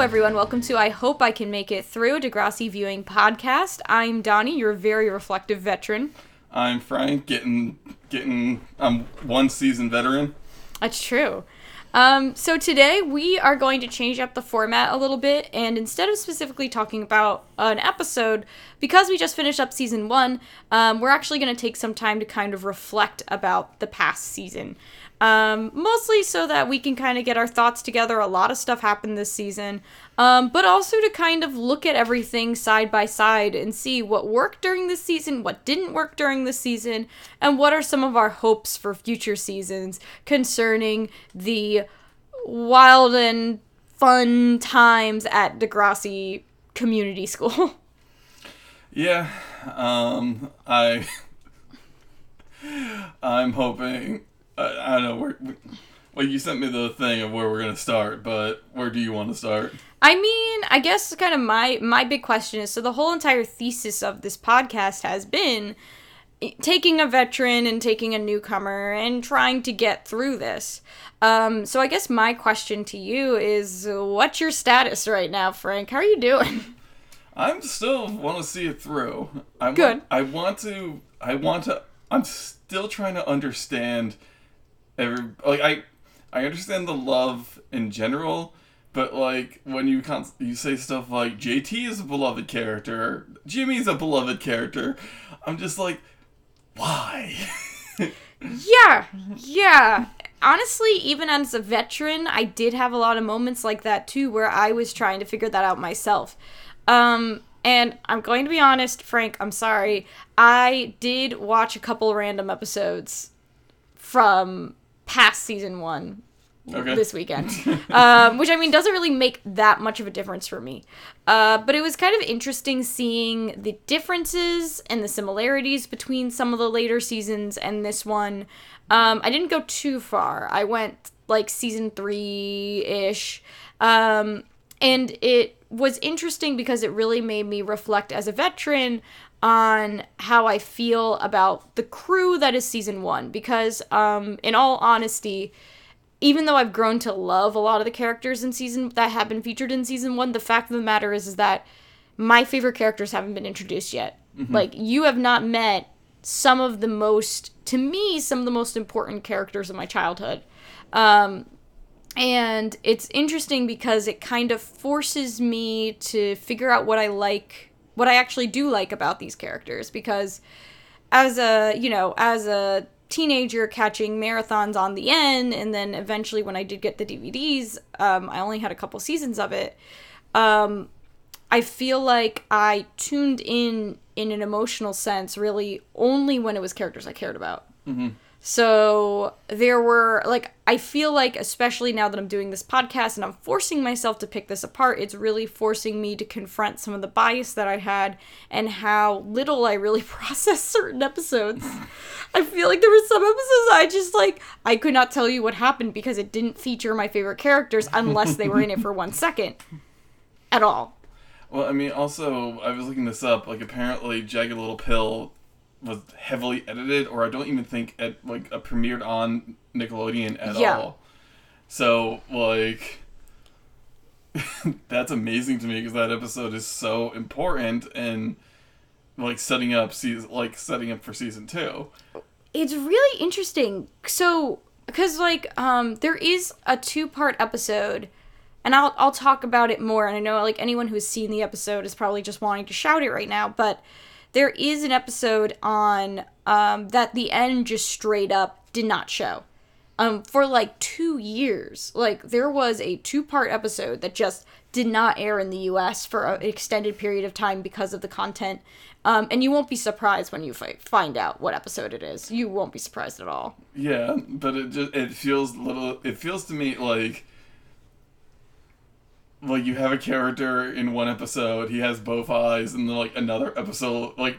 Hello, everyone. Welcome to I Hope I Can Make It Through, a Degrassi viewing podcast. I'm Donnie, your very reflective veteran. I'm Frank, getting getting I'm one season veteran. That's true. Um, so today we are going to change up the format a little bit, and instead of specifically talking about an episode, because we just finished up season one, um, we're actually going to take some time to kind of reflect about the past season. Um, mostly so that we can kind of get our thoughts together. A lot of stuff happened this season, um, but also to kind of look at everything side by side and see what worked during this season, what didn't work during this season, and what are some of our hopes for future seasons concerning the wild and fun times at Degrassi Community School. Yeah, um, I I'm hoping I, I don't know where. Well, you sent me the thing of where we're gonna start, but where do you want to start? I mean, I guess kind of my my big question is so the whole entire thesis of this podcast has been taking a veteran and taking a newcomer and trying to get through this. Um, so I guess my question to you is, what's your status right now, Frank? How are you doing? I'm still want to see it through. I Good. Want, I want to. I want to. I'm still trying to understand every like I I understand the love in general, but like when you you say stuff like JT is a beloved character, Jimmy's a beloved character, I'm just like, why? yeah, yeah. Honestly, even as a veteran, I did have a lot of moments like that too, where I was trying to figure that out myself. Um, and I'm going to be honest, Frank, I'm sorry. I did watch a couple random episodes from past season one Okay. this weekend, um, which I mean doesn't really make that much of a difference for me. Uh, but it was kind of interesting seeing the differences and the similarities between some of the later seasons and this one. Um, I didn't go too far. I went like season three ish. Um, and it was interesting because it really made me reflect as a veteran on how I feel about the crew that is season one. Because, um, in all honesty, even though I've grown to love a lot of the characters in season that have been featured in season one, the fact of the matter is, is that my favorite characters haven't been introduced yet. Like you have not met some of the most, to me, some of the most important characters of my childhood. Um, and it's interesting because it kind of forces me to figure out what I like, what I actually do like about these characters. Because as a, you know, as a teenager catching marathons on The N, and then eventually when I did get the DVDs, um, I only had a couple seasons of it. Um, I feel like I tuned in in an emotional sense really only when it was characters I cared about. So there were like I feel like especially now that I'm doing this podcast and I'm forcing myself to pick this apart, it's really forcing me to confront some of the bias that I had and how little I really process certain episodes. I feel like there were some episodes I just like I could not tell you what happened because it didn't feature my favorite characters unless they were in it for one second at all. Well, I mean, also I was looking this up. Like, apparently, Jagged Little Pill was heavily edited, or I don't even think it like uh, premiered on Nickelodeon at Yeah. all. So, like, that's amazing to me because that episode is so important and like setting up season, like setting up for season two. it's really interesting so because like um there is a two part episode and I'll, I'll talk about it more and i know like anyone who's seen the episode is probably just wanting to shout it right now but there is an episode on um that The N just straight up did not show. Um for like two years. Like there was a two part episode that just did not air in the us for an extended period of time because of the content. Um, and you won't be surprised when you fi- find out what episode it is. You won't be surprised at all. Yeah, but it just it feels little. It feels to me like like you have a character in one episode, he has both eyes, and then like another episode, like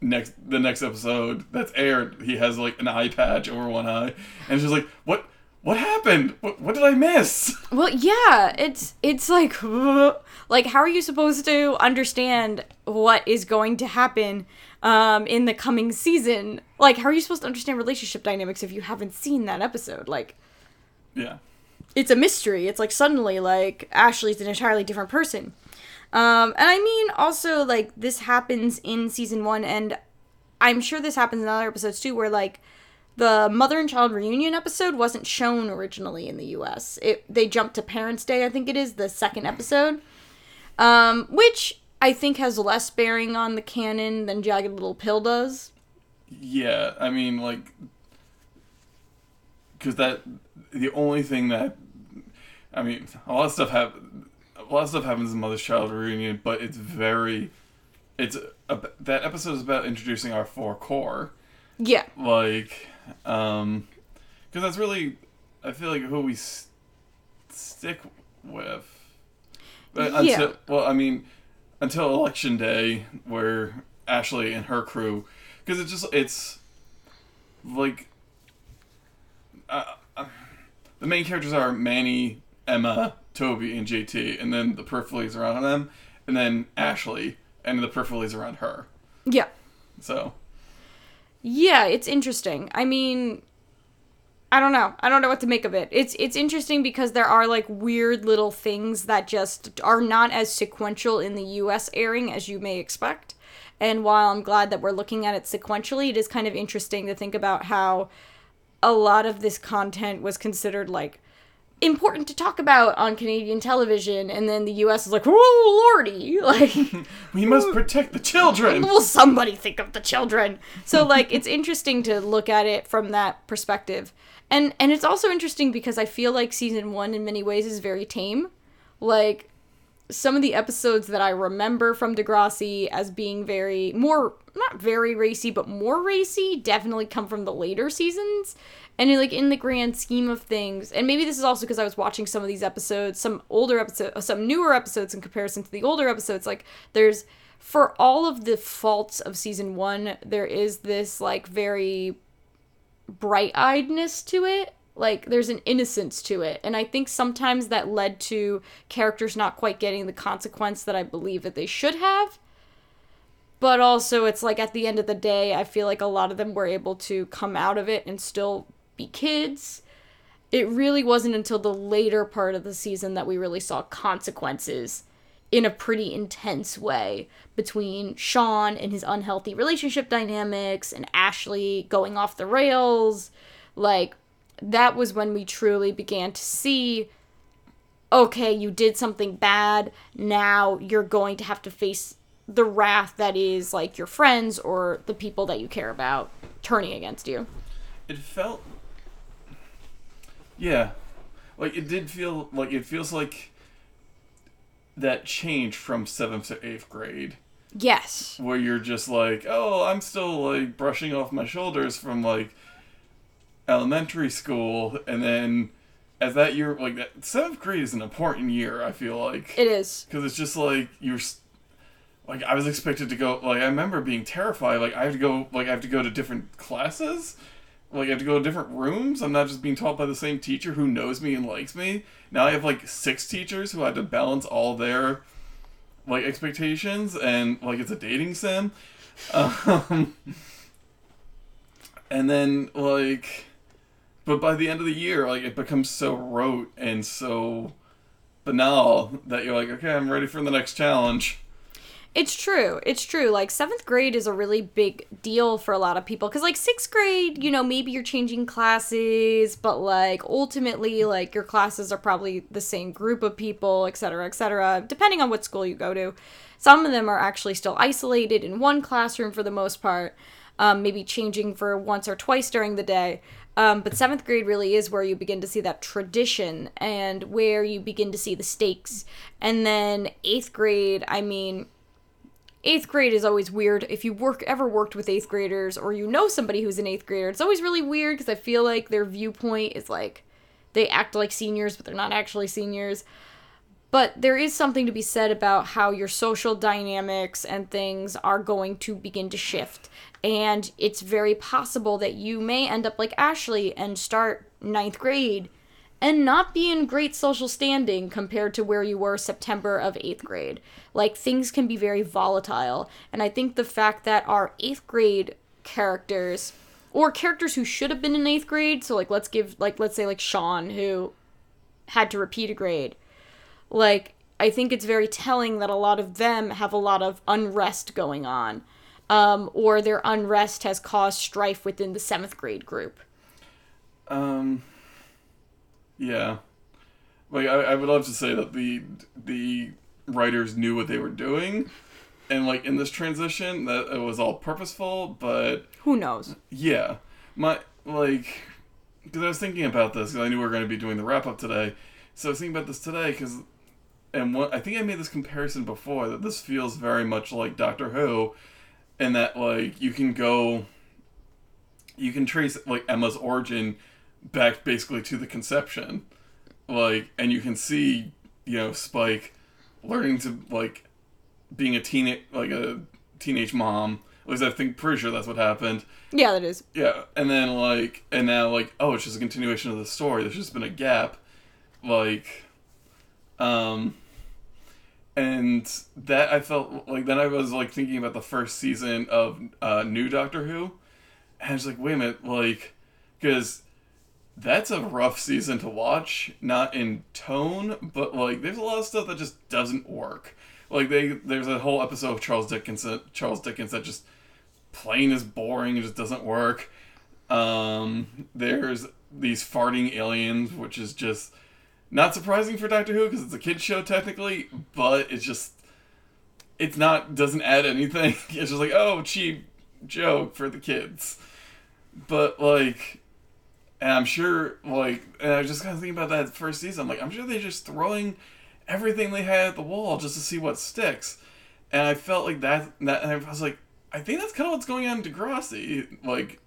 next the next episode that's aired, he has like an eye patch over one eye, and she's like what. What happened? What, what did I miss? Well, yeah, it's it's like like how are you supposed to understand what is going to happen um in the coming season? Like how are you supposed to understand relationship dynamics if you haven't seen that episode? Like Yeah. It's a mystery. It's like suddenly like Ashley's an entirely different person. Um, and I mean also like this happens in season one, and I'm sure this happens in other episodes too, where like the mother and child reunion episode wasn't shown originally in the U.S. It they jumped to Parents' Day, I think it is the second episode, um, which I think has less bearing on the canon than Jagged Little Pill does. Yeah, I mean, like, because that the only thing that I mean, a lot of stuff have a lot of stuff happens in Mother's Child Reunion, but it's very, it's a, that episode is about introducing our four core, Yeah, like, um, because that's really, I feel like who we s- stick with. But Yeah. until well, I mean, until election day, where Ashley and her crew, because it's just it's like uh, uh, the main characters are Manny, Emma, Toby, and JT, and then the peripherals around them, and then Ashley, and the peripherals around her. yeah. So Yeah, it's interesting. I mean, I don't know. I don't know what to make of it. It's it's interesting because there are like weird little things that just are not as sequential in the US airing as you may expect. And while I'm glad that we're looking at it sequentially, it is kind of interesting to think about how a lot of this content was considered like important to talk about on Canadian television and then the US is like, "Oh lordy." Like we must protect the children. will somebody think of the children so like it's interesting to look at it from that perspective and and it's also interesting because i feel like season one in many ways is very tame like some of the episodes that i remember from degrassi as being very more not very racy but more racy definitely come from the later seasons and like in the grand scheme of things and maybe this is also because i was watching some of these episodes some older episodes uh, some newer episodes in comparison to the older episodes like there's for all of the faults of season one there is this like very bright-eyedness to it. Like there's an innocence to it. And i think sometimes that led to characters not quite getting the consequence that i believe that they should have. But also it's like at the end of the day i feel like a lot of them were able to come out of it and still be kids it really wasn't until the later part of the season that we really saw consequences in a pretty intense way between Sean and his unhealthy relationship dynamics and Ashley going off the rails. Like, that was when we truly began to see okay, you did something bad. Now you're going to have to face the wrath that is like your friends or the people that you care about turning against you. it felt yeah. Like it did feel like it feels like that change from seventh to eighth grade. Yes. where you're just like oh i'm still like brushing off my shoulders from like elementary school. And then as that year like that seventh grade is an important year i feel like. It is. because it's just like you're like i was expected to go like i remember being terrified like i have to go like i have to go to different classes like i have to go to different rooms? I'm not just being taught by the same teacher who knows me and likes me. Now i have like six teachers who I have to balance all their like expectations and like it's a dating sim. Um, and then like but by the end of the year like it becomes so rote and so banal that you're like, okay, I'm ready for the next challenge. It's true. It's true. Like seventh grade is a really big deal for a lot of people because, like, sixth grade, you know, maybe you're changing classes, but like ultimately, like your classes are probably the same group of people, et cetera, et cetera, depending on what school you go to. Some of them are actually still isolated in one classroom for the most part, um, maybe changing for once or twice during the day. Um, but seventh grade really is where you begin to see that tradition and where you begin to see the stakes. And then eighth grade, I mean, eighth grade is always weird. If you work ever worked with eighth graders or you know somebody who's an eighth grader, it's always really weird because I feel like their viewpoint is like they act like seniors, but they're not actually seniors. But there is something to be said about how your social dynamics and things are going to begin to shift. And it's very possible that you may end up like Ashley and start ninth grade and not be in great social standing compared to where you were September of eighth grade. Like things can be very volatile. And I think the fact that our eighth grade characters or characters who should have been in eighth grade, so like let's give like let's say like Sean who had to repeat a grade. Like, I think it's very telling that a lot of them have a lot of unrest going on, um, or their unrest has caused strife within the seventh grade group. Um. Yeah. Like I, I would love to say that the the writers knew what they were doing, and like in this transition that it was all purposeful. But Who knows? yeah, my like because I was thinking about this because I knew we were going to be doing the wrap up today. So I was thinking about this today because, and what I think I made this comparison before that this feels very much like Doctor Who, and that like you can go, you can trace like Emma's origin back basically to the conception, like, and you can see you know Spike learning to like being a teen like a teenage mom. At least I think pretty sure that's what happened. Yeah, that is. Yeah, and then like, and now like, oh, it's just a continuation of the story. There's just been a gap, like, um, and that I felt like then I was like thinking about the first season of uh, New Doctor Who, and I was like, wait a minute, like, because that's a rough season to watch, not in tone, but like, there's a lot of stuff that just doesn't work. Like they, there's a whole episode of Charles Dickens, Charles Dickens that just plain is boring. It just doesn't work. Um, there's these farting aliens, which is just not surprising for Doctor Who because it's a kids show technically, but it's just it's not doesn't add anything. It's just like oh cheap joke for the kids, but like. And I'm sure, like, and I was just kind of thinking about that first season. I'm like, I'm sure they're just throwing everything they had at the wall just to see what sticks. And I felt like that, that and I was like, I think that's kind of what's going on in Degrassi, like,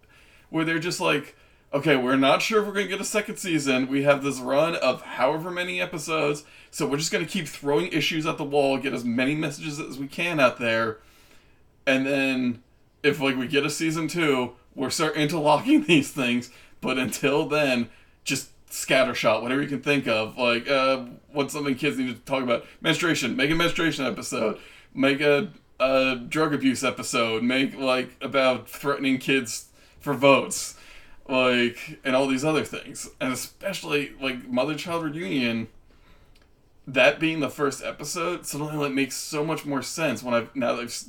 where they're just like, okay, we're not sure if we're going to get a second season. We have this run of however many episodes, so we're just going to keep throwing issues at the wall, get as many messages as we can out there, and then if like we get a season two, we're start interlocking these things. But until then, just scattershot, whatever you can think of. Like, uh, what's something kids need to talk about? Menstruation. Make a menstruation episode. Make a, a drug abuse episode. Make, like, about threatening kids for votes. Like, and all these other things. And especially, like, Mother Child Reunion, that being the first episode suddenly, like, makes so much more sense when I've, now that I've,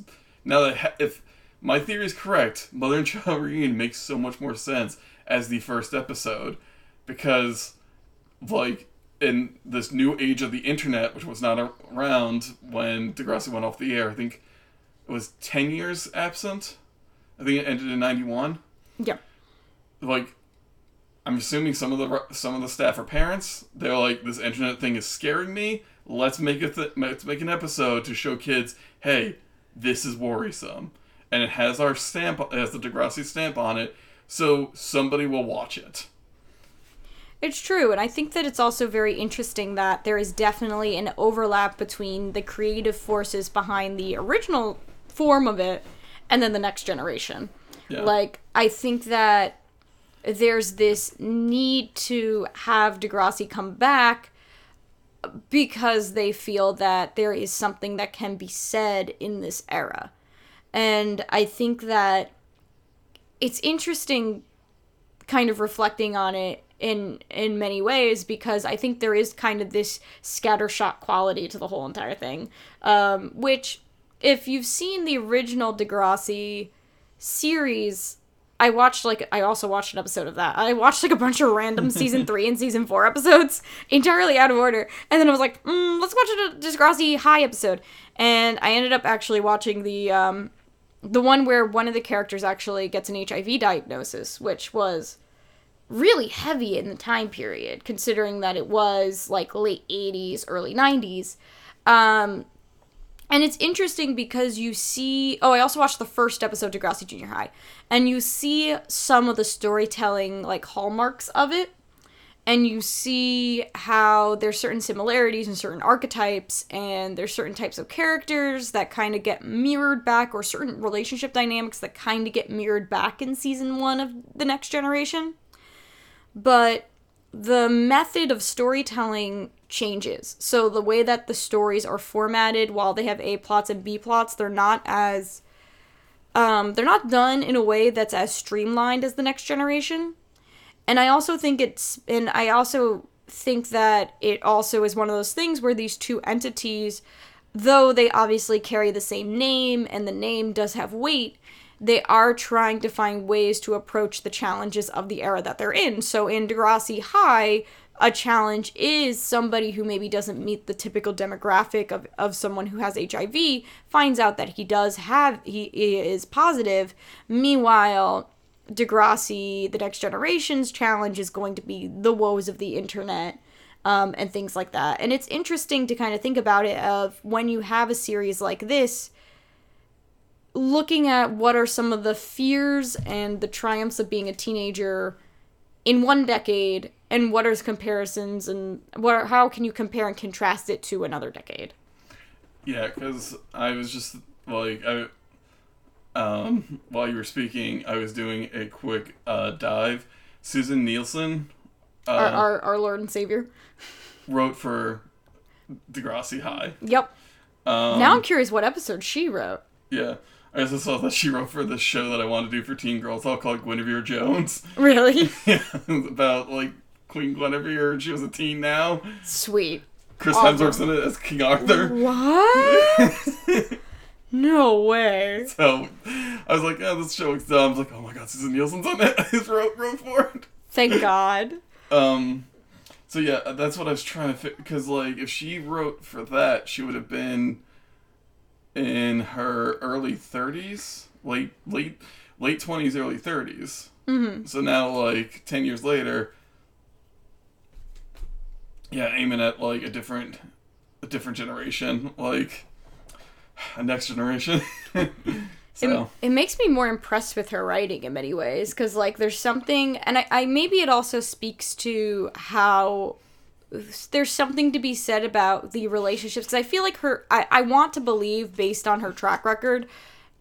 now that, if my theory is correct, Mother and Child Reunion makes so much more sense as the first episode because like in this new age of the internet which was not around when Degrassi went off the air I think it was 10 years absent? I think it ended in 91 Yeah. like I'm assuming some of the some of the staff are parents. They're like this internet thing is scaring me. Let's make a th- let's make an episode to show kids hey this is worrisome. And it has our stamp it has the Degrassi stamp on it so somebody will watch it. It's true, and I think that it's also very interesting that there is definitely an overlap between the creative forces behind the original form of it and then the next generation. Yeah. Like, I think that there's this need to have Degrassi come back because they feel that there is something that can be said in this era. And I think that it's interesting kind of reflecting on it in in many ways because I think there is kind of this scattershot quality to the whole entire thing. Um, which if you've seen the original Degrassi series, I watched like I also watched an episode of that. I watched like a bunch of random season three and season four episodes entirely out of order, and then I was like, mm, let's watch a Degrassi High episode, and I ended up actually watching the um, the one where one of the characters actually gets an HIV diagnosis, which was really heavy in the time period, considering that it was like late 80s, early 90s. Um, and it's interesting because you see. Oh, I also watched the first episode of Degrassi Junior High, and you see some of the storytelling like hallmarks of it and you see how there's certain similarities and certain archetypes and there's certain types of characters that kind of get mirrored back or certain relationship dynamics that kind of get mirrored back in season 1 of the next generation. But the method of storytelling changes. So the way that the stories are formatted while they have a plots and b plots they're not as um, they're not done in a way that's as streamlined as the next generation and I also think it's and I also think that it also is one of those things where these two entities, though they obviously carry the same name and the name does have weight, they are trying to find ways to approach the challenges of the era that they're in. So in Degrassi High, a challenge is somebody who maybe doesn't meet the typical demographic of, of someone who has HIV finds out that he does have he, he is positive. Meanwhile, Degrassi, the next generation's challenge is going to be the woes of the internet. Um, and things like that. And it's interesting to kind of think about it of when you have a series like this, looking at what are some of the fears and the triumphs of being a teenager in one decade and what are comparisons and what are, how can you compare and contrast it to another decade Yeah, because I was just like I, um, while you were speaking, I was doing a quick uh, dive. Susin Nielsen uh, our, our, our lord and savior wrote for Degrassi High. yep Um, now i'm curious what episode she wrote yeah, I also saw that she wrote for this show that I want to do for teen girls. I'll call it Guinevere Jones. really yeah, about like Queen Guinevere, and she was a teen now. sweet Chris Awesome. Hemsworth's in it as King Arthur. what no way So I was like, yeah, this show looks dumb. I was like, oh my god, Susin Nielsen's on it. I wrote, wrote for it. thank god Um, so yeah, that's what I was trying to fit. Because like, if she wrote for that, she would have been in her early thirties, late late late twenties, early 30s mm-hmm. So now, like ten years later, yeah, aiming at like a different, a different generation, like a next generation. so. It, it makes me more impressed with her writing in many ways because like there's something and I, I maybe it also speaks to how there's something to be said about the relationships because i feel like her I, I want to believe based on her track record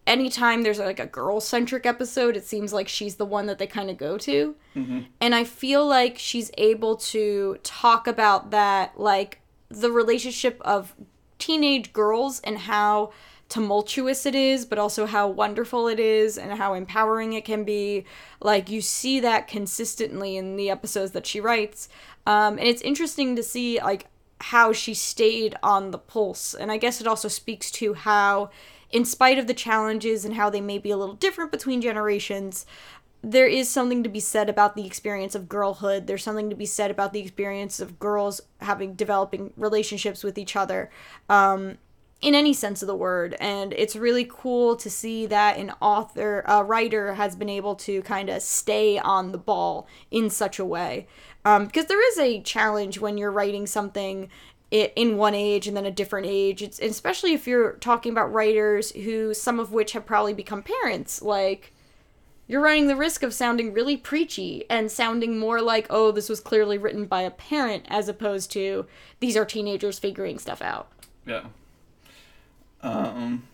anytime there's like a girl centric episode it seems like she's the one that they kind of go to. Mm-hmm. And i feel like she's able to talk about that like the relationship of teenage girls and how tumultuous it is, but also how wonderful it is and how empowering it can be. Like, you see that consistently in the episodes that she writes. Um, and it's interesting to see, like, how she stayed on the pulse. And I guess it also speaks to how, in spite of the challenges and how they may be a little different between generations, there is something to be said about the experience of girlhood. There's something to be said about the experience of girls having developing relationships with each other. Um, in any sense of the word and it's really cool to see that an author a writer has been able to kind of stay on the ball in such a way um, because there is a challenge when you're writing something in one age and then a different age it's especially if you're talking about writers who some of which have probably become parents like you're running the risk of sounding really preachy and sounding more like oh this was clearly written by a parent as opposed to these are teenagers figuring stuff out yeah. Um,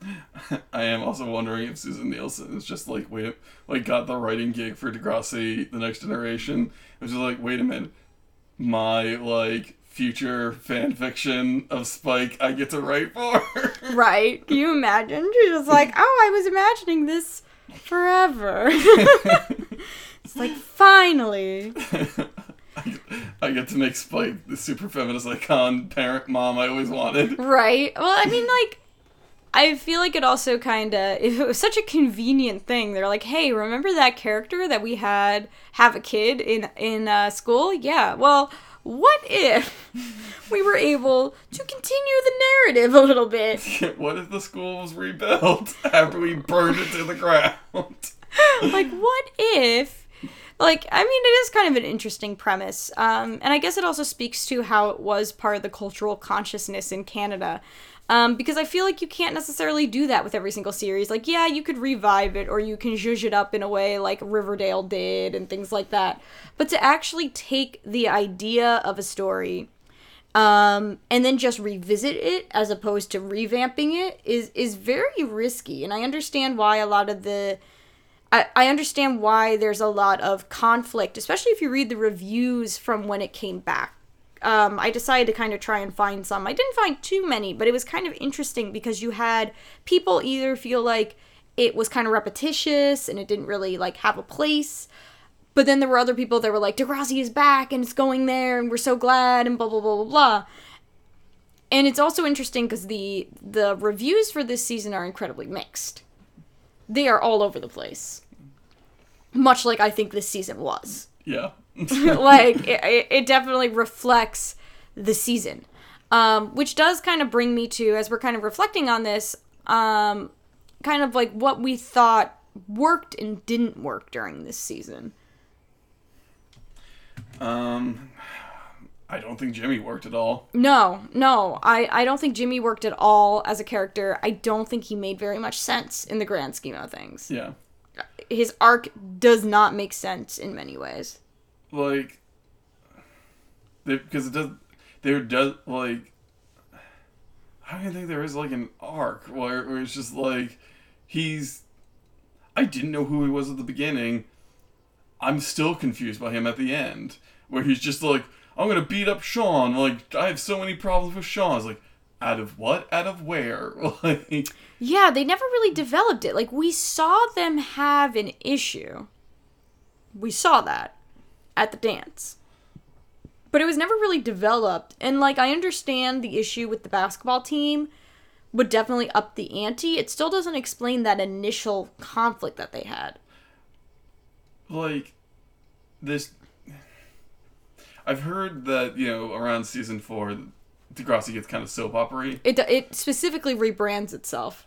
I am also wondering if Susin Nielsen is just like wait, like got the writing gig for Degrassi: The Next Generation. It was just like, wait a minute, my like future fan fiction of Spike, I get to write for. Right. Can you imagine? She's just like, oh, I was imagining this forever. it's like, finally. I get to make Spike the super feminist icon, parent, mom I always wanted. Right. Well, I mean, like, I feel like it also kind of, if it was such a convenient thing. They're like, hey, remember that character that we had have a kid in, in uh, school? Yeah. Well, what if we were able to continue the narrative a little bit? what if the school was rebuilt after we burned it to the ground? like what if like i mean it is kind of an interesting premise um, and i guess it also speaks to how it was part of the cultural consciousness in canada um, because i feel like you can't necessarily do that with every single series. Like yeah you could revive it or you can zhuzh it up in a way like riverdale did and things like that. But to actually take the idea of a story um, and then just revisit it as opposed to revamping it is is very risky. And i understand why a lot of the I, I understand why there's a lot of conflict, especially if you read the reviews from when it came back. Um, I decided to kind of try and find some. I didn't find too many, but it was kind of interesting because you had people either feel like it was kind of repetitious and it didn't really like have a place, But then there were other people that were like, Degrassi is back and it's going there and we're so glad and blah blah blah blah blah. And it's also interesting because the the reviews for this season are incredibly mixed. They are all over the place. Much like I think this season was. Yeah. like it, it- it definitely reflects the season. Um, which does kind of bring me to as we're kind of reflecting on this um, kind of like what we thought worked and didn't work during this season. Um, I don't think Jimmy worked at all. no no. I, I don't think jimmy worked at all as a character. I don't think he made very much sense in the grand scheme of things. Yeah. his arc does not make sense in many ways Like, because it does, there does like. I don't even think there is like an arc where, where it's just like he's. I didn't know who he was at the beginning. I'm still confused by him at the end, where he's just like, "I'm gonna beat up Sean." Like, I have so many problems with Sean. It's like, out of what? Out of where? Like, Yeah, they never really developed it. Like we saw them have an issue. We saw that at the dance. But it was never really developed. And like I understand the issue with the basketball team would definitely up the ante. It still doesn't explain that initial conflict that they had. like this I've heard that, you know, around season four Degrassi gets kind of soap opery. It it specifically rebrands itself.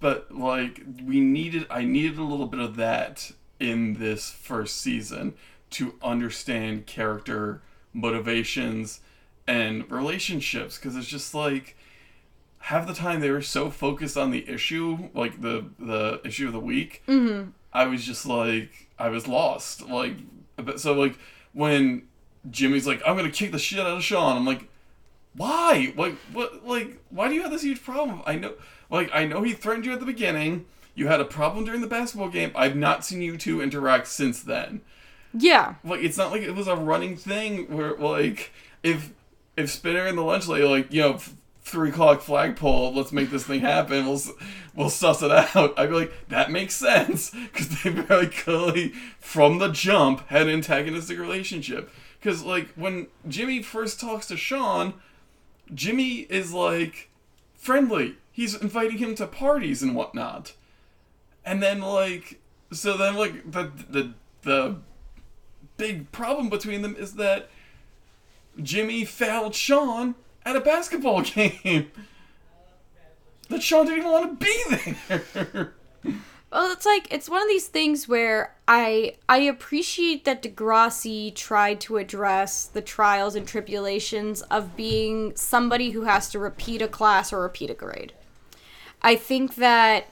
But like we needed I needed a little bit of that in this first season to understand character motivations and relationships because it's just like half the time they were so focused on the issue, like the the issue of the week. Mm-hmm. I was just like I was lost. Like so like when Jimmy's like I'm gonna kick the shit out of Sean, I'm like why? Like what? Like why do you have this huge problem? I know, like I know he threatened you at the beginning. You had a problem during the basketball game. I've not seen you two interact since then. Yeah. Like it's not like it was a running thing where like if if Spinner and the lunch lady like you know three o'clock flagpole, let's make this thing happen. We'll we'll suss it out. I'd be like that makes sense because they very clearly from the jump had an antagonistic relationship. Because like when Jimmy first talks to Sean, Jimmy is like friendly. He's inviting him to parties and whatnot. And then like so then like the the the big problem between them is that Jimmy fouled Sean at a basketball game. That Sean didn't even want to be there. Well, it's like it's one of these things where I I appreciate that Degrassi tried to address the trials and tribulations of being somebody who has to repeat a class or repeat a grade. I think that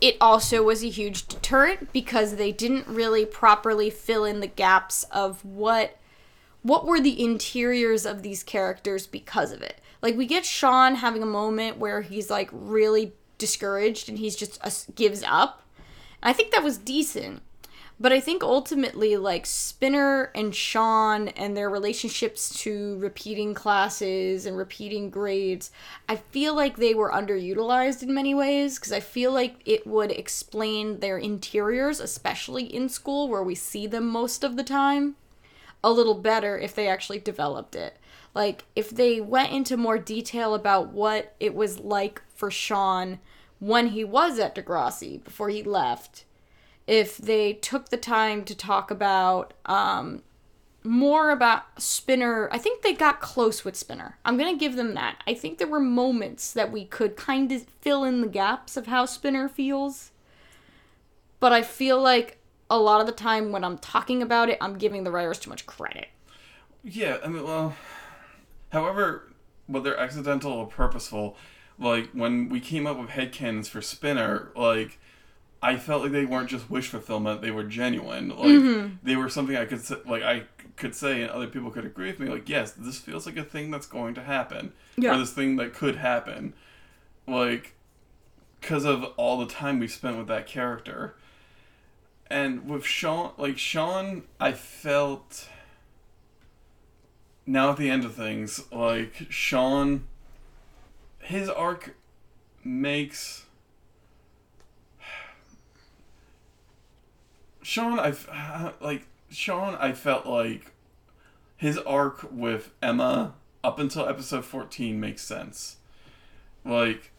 it also was a huge deterrent because they didn't really properly fill in the gaps of what what were the interiors of these characters because of it. Like we get Sean having a moment where he's like really discouraged and he's just uh, gives up. I think that was decent. But I think ultimately, like Spinner and Sean and their relationships to repeating classes and repeating grades, I feel like they were underutilized in many ways because I feel like it would explain their interiors, especially in school where we see them most of the time, a little better if they actually developed it. Like, if they went into more detail about what it was like for Sean when he was at Degrassi before he left if they took the time to talk about um, more about Spinner. I think they got close with Spinner. I'm going to give them that. I think there were moments that we could kind of fill in the gaps of how Spinner feels. But I feel like a lot of the time when I'm talking about it, I'm giving the writers too much credit. yeah, I mean, well, however, whether accidental or purposeful, like when we came up with headcanons for Spinner, like I felt like they weren't just wish fulfillment; they were genuine. Like mm-hmm. they were something I could say, like I could say, and other people could agree with me. Like, yes, this feels like a thing that's going to happen, Yeah. or this thing that could happen, like because of all the time we spent with that character. And with Sean, like Sean, I felt now at the end of things, like Sean, his arc makes Sean, I like Sean. I felt like his arc with Emma up until episode fourteen makes sense. Like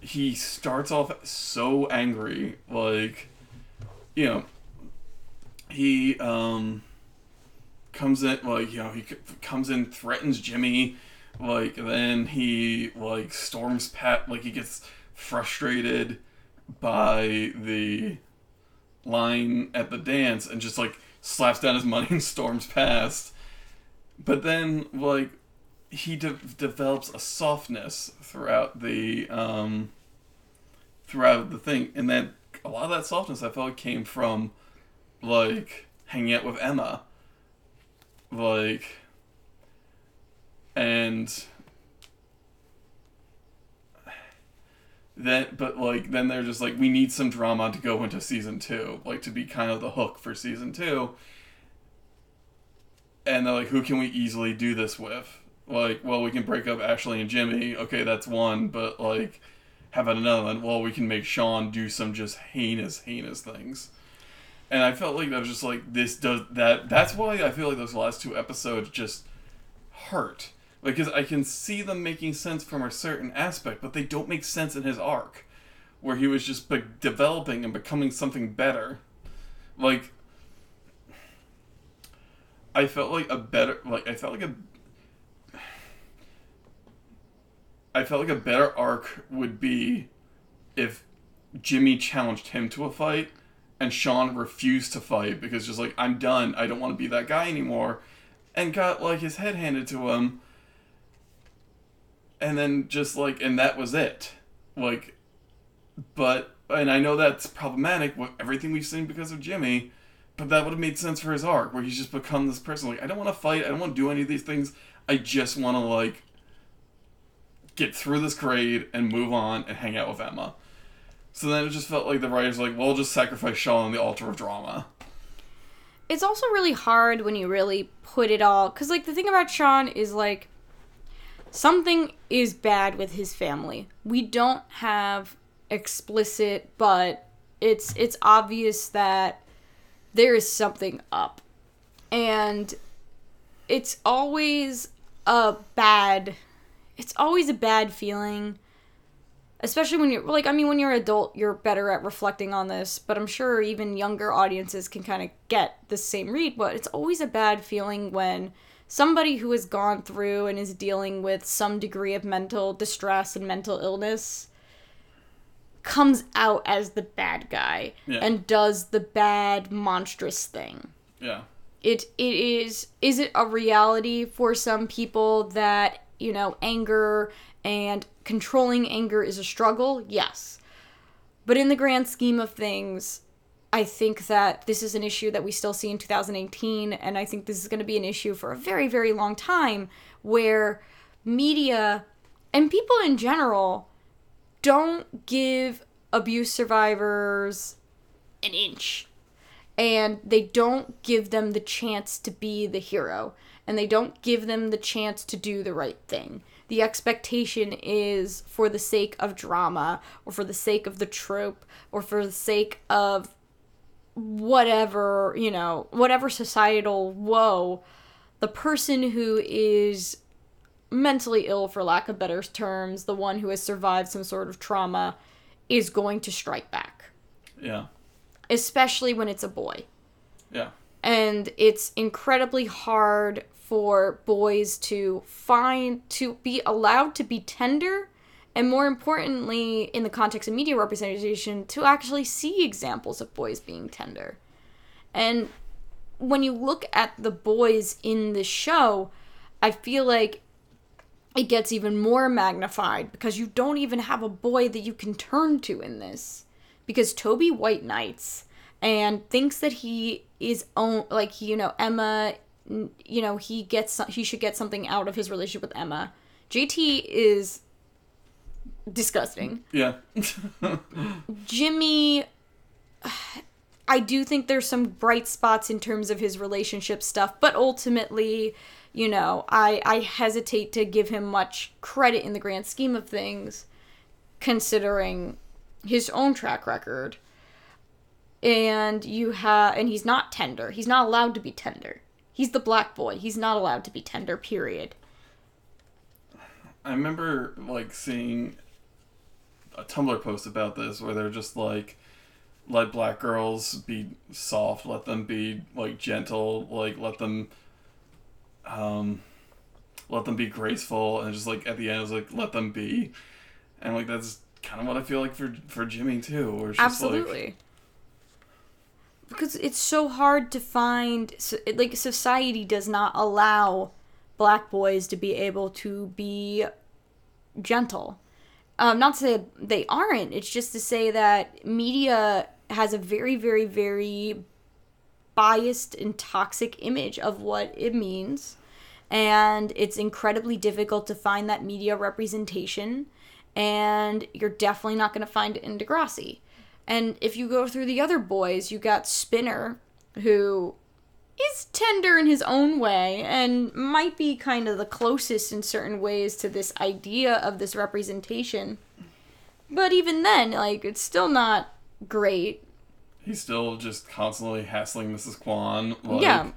he starts off so angry, like you know, he um comes in like you know he comes in threatens Jimmy, like then he like storms Pat like he gets frustrated by the line at the dance and just like slaps down his money and storms past. But then like he de- develops a softness throughout the um throughout the thing and then a lot of that softness I felt came from like hanging out with Emma like and then but like then they're just like we need some drama to go into season two like to be kind of the hook for season two. And they're like who can we easily do this with? Like well we can break up ashley and jimmy. Okay that's one but like have about another one. Well we can make sean do some just heinous heinous things. And i felt like that was just like this does that that's why i feel like those last two episodes just hurt because I can see them making sense from a certain aspect, but they don't make sense in his arc, where he was just be- developing and becoming something better. Like, I felt like a better, like I felt like a, I felt like a better arc would be if Jimmy challenged him to a fight and Sean refused to fight because just like I'm done, I don't want to be that guy anymore, and got like his head handed to him and then just like and that was it. Like but and i know that's problematic with everything we've seen because of jimmy but that would have made sense for his arc where he's just become this person. Like i don't want to fight i don't want to do any of these things. I just want to like get through this grade and move on and hang out with emma. So then it just felt like the writers like well just sacrifice sean on the altar of drama. It's also really hard when you really put it all because like the thing about sean is like something is bad with his family. We don't have explicit, but it's it's obvious that there is something up. And it's always a bad it's always a bad feeling especially when you're like i mean when you're an adult you're better at reflecting on this but i'm sure even younger audiences can kind of get the same read but it's always a bad feeling when somebody who has gone through and is dealing with some degree of mental distress and mental illness comes out as the bad guy Yeah. and does the bad monstrous thing. Yeah. It it is is it a reality for some people that you know anger and controlling anger is a struggle? Yes. But in the grand scheme of things i think that this is an issue that we still see in 2018 and i think this is going to be an issue for a very very long time where media and people in general don't give abuse survivors an inch. And they don't give them the chance to be the hero. And they don't give them the chance to do the right thing. The expectation is for the sake of drama or for the sake of the trope or for the sake of whatever you know whatever societal woe the person who is mentally ill for lack of better terms the one who has survived some sort of trauma is going to strike back. Yeah. Especially when it's a boy. Yeah. And it's incredibly hard for boys to find to be allowed to be tender and more importantly in the context of media representation to actually see examples of boys being tender. And when you look at the boys in the show i feel like it gets even more magnified because you don't even have a boy that you can turn to in this. Because toby white knights and thinks that he is own like you know emma you know he gets he should get something out of his relationship with emma. Jt is disgusting yeah Jimmy, I do think there's some bright spots in terms of his relationship stuff, but ultimately, you know, I I hesitate to give him much credit in the grand scheme of things, considering his own track record. and you have and he's not tender. He's not allowed to be tender. He's the black boy. He's not allowed to be tender. Period. I remember like seeing a Tumblr post about this where they're just like, let black girls be soft, let them be like gentle, like let them, um, let them be graceful, and just like at the end, it's like let them be, and like that's kind of what I feel like for for Jimmy too. Where it's Absolutely. like because it's so hard to find like society does not allow black boys to be able to be gentle um, not to say they aren't. It's just to say that media has a very very very biased and toxic image of what it means. And it's incredibly difficult to find that media representation. And you're definitely not going to find it in Degrassi. And if you go through the other boys, you got Spinner, who is tender in his own way and might be kind of the closest in certain ways to this idea of this representation. But even then, like, it's still not great. he's still just constantly hassling Mrs. Kwan. Like, Yeah.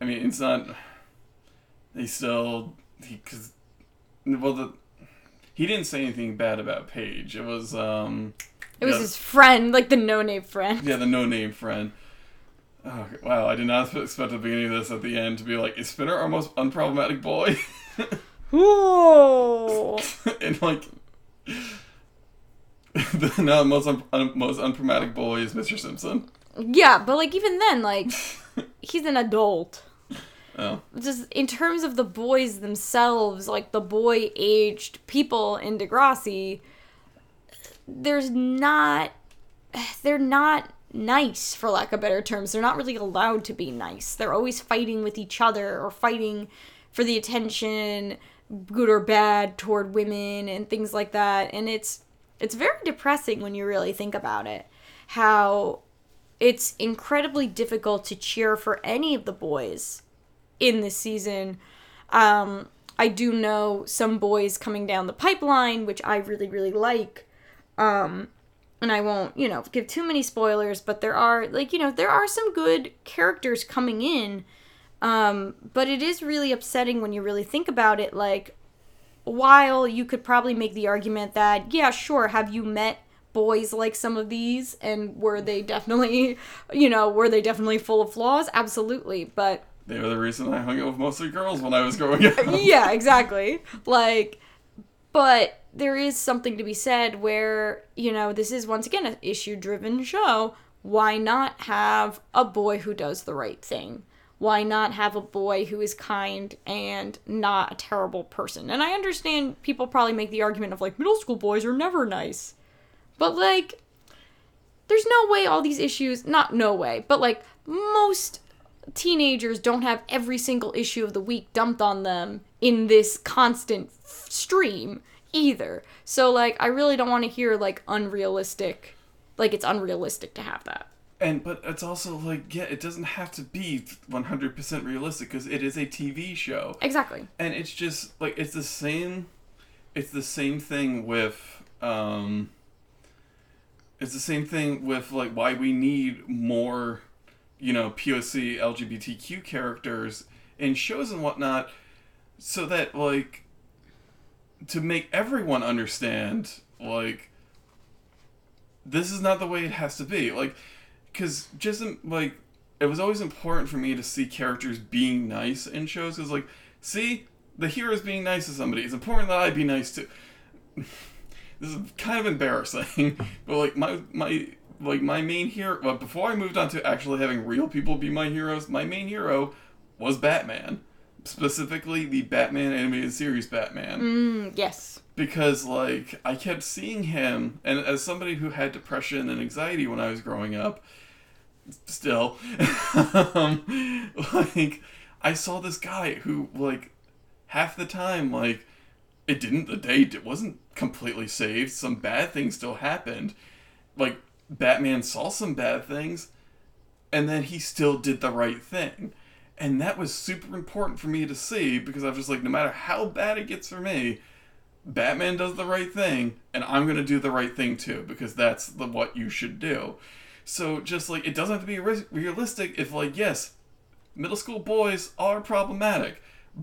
I mean, it's not. He still he because well the he didn't say anything bad about Paige. It was um It was yeah, his friend, like the no name friend. yeah the no name friend. Oh wow! I did not expect the beginning of this at the end to be like, is Spinner our most unproblematic boy? Ooh. and like. the no, most un- un- most unproblematic boy is Mr. Simpson. Yeah, but like even then, like he's an adult. Oh, just in terms of the boys themselves, like the boy aged people in Degrassi, there's not, they're not nice for lack of better terms. They're not really allowed to be nice. They're always fighting with each other or fighting for the attention, good or bad, toward women and things like that. And it's it's very depressing when you really think about it. How it's incredibly difficult to cheer for any of the boys in this season. Um, I do know some boys coming down the pipeline, which I really, really like. Um, and I won't, you know, give too many spoilers, but there are, like, you know, there are some good characters coming in. Um, but it is really upsetting when you really think about it. Like, while you could probably make the argument that, yeah, sure, have you met boys like some of these? And were they definitely, you know, were they definitely full of flaws? Absolutely. But they were the reason I hung out with mostly girls when I was growing up. yeah, exactly. Like, but there is something to be said where, you know, this is once again an issue driven show. Why not have a boy who does the right thing? Why not have a boy who is kind and not a terrible person? And I understand people probably make the argument of like, middle school boys are never nice. But like, there's no way all these issues, not no way, but like most teenagers don't have every single issue of the week dumped on them in this constant f- stream either. So like I really don't want to hear like unrealistic like it's unrealistic to have that. And but it's also like yeah, it doesn't have to be 100% realistic because it is a TV show. Exactly. And it's just like it's the same it's the same thing with um it's the same thing with like why we need more you know POC LGBTQ characters in shows and whatnot so that like to make everyone understand like this is not the way it has to be. Like because just um, like it was always important for me to see characters being nice in shows because like see the hero's being nice to somebody. It's important that i be nice to this is kind of embarrassing but like my my like my main hero well, before i moved on to actually having real people be my heroes my main hero was batman specifically the batman animated series batman Mm, yes. because like I kept seeing him, and as somebody who had depression and anxiety when I was growing up, still, um, like I saw this guy who like half the time like it didn't the day it wasn't completely saved. Some bad things still happened. Like Batman saw some bad things, and then he still did the right thing. And that was super important for me to see because I was just like, no matter how bad it gets for me, Batman does the right thing, and I'm gonna do the right thing too because that's the what you should do. So just like it doesn't have to be re- realistic. If like yes, middle school boys are problematic,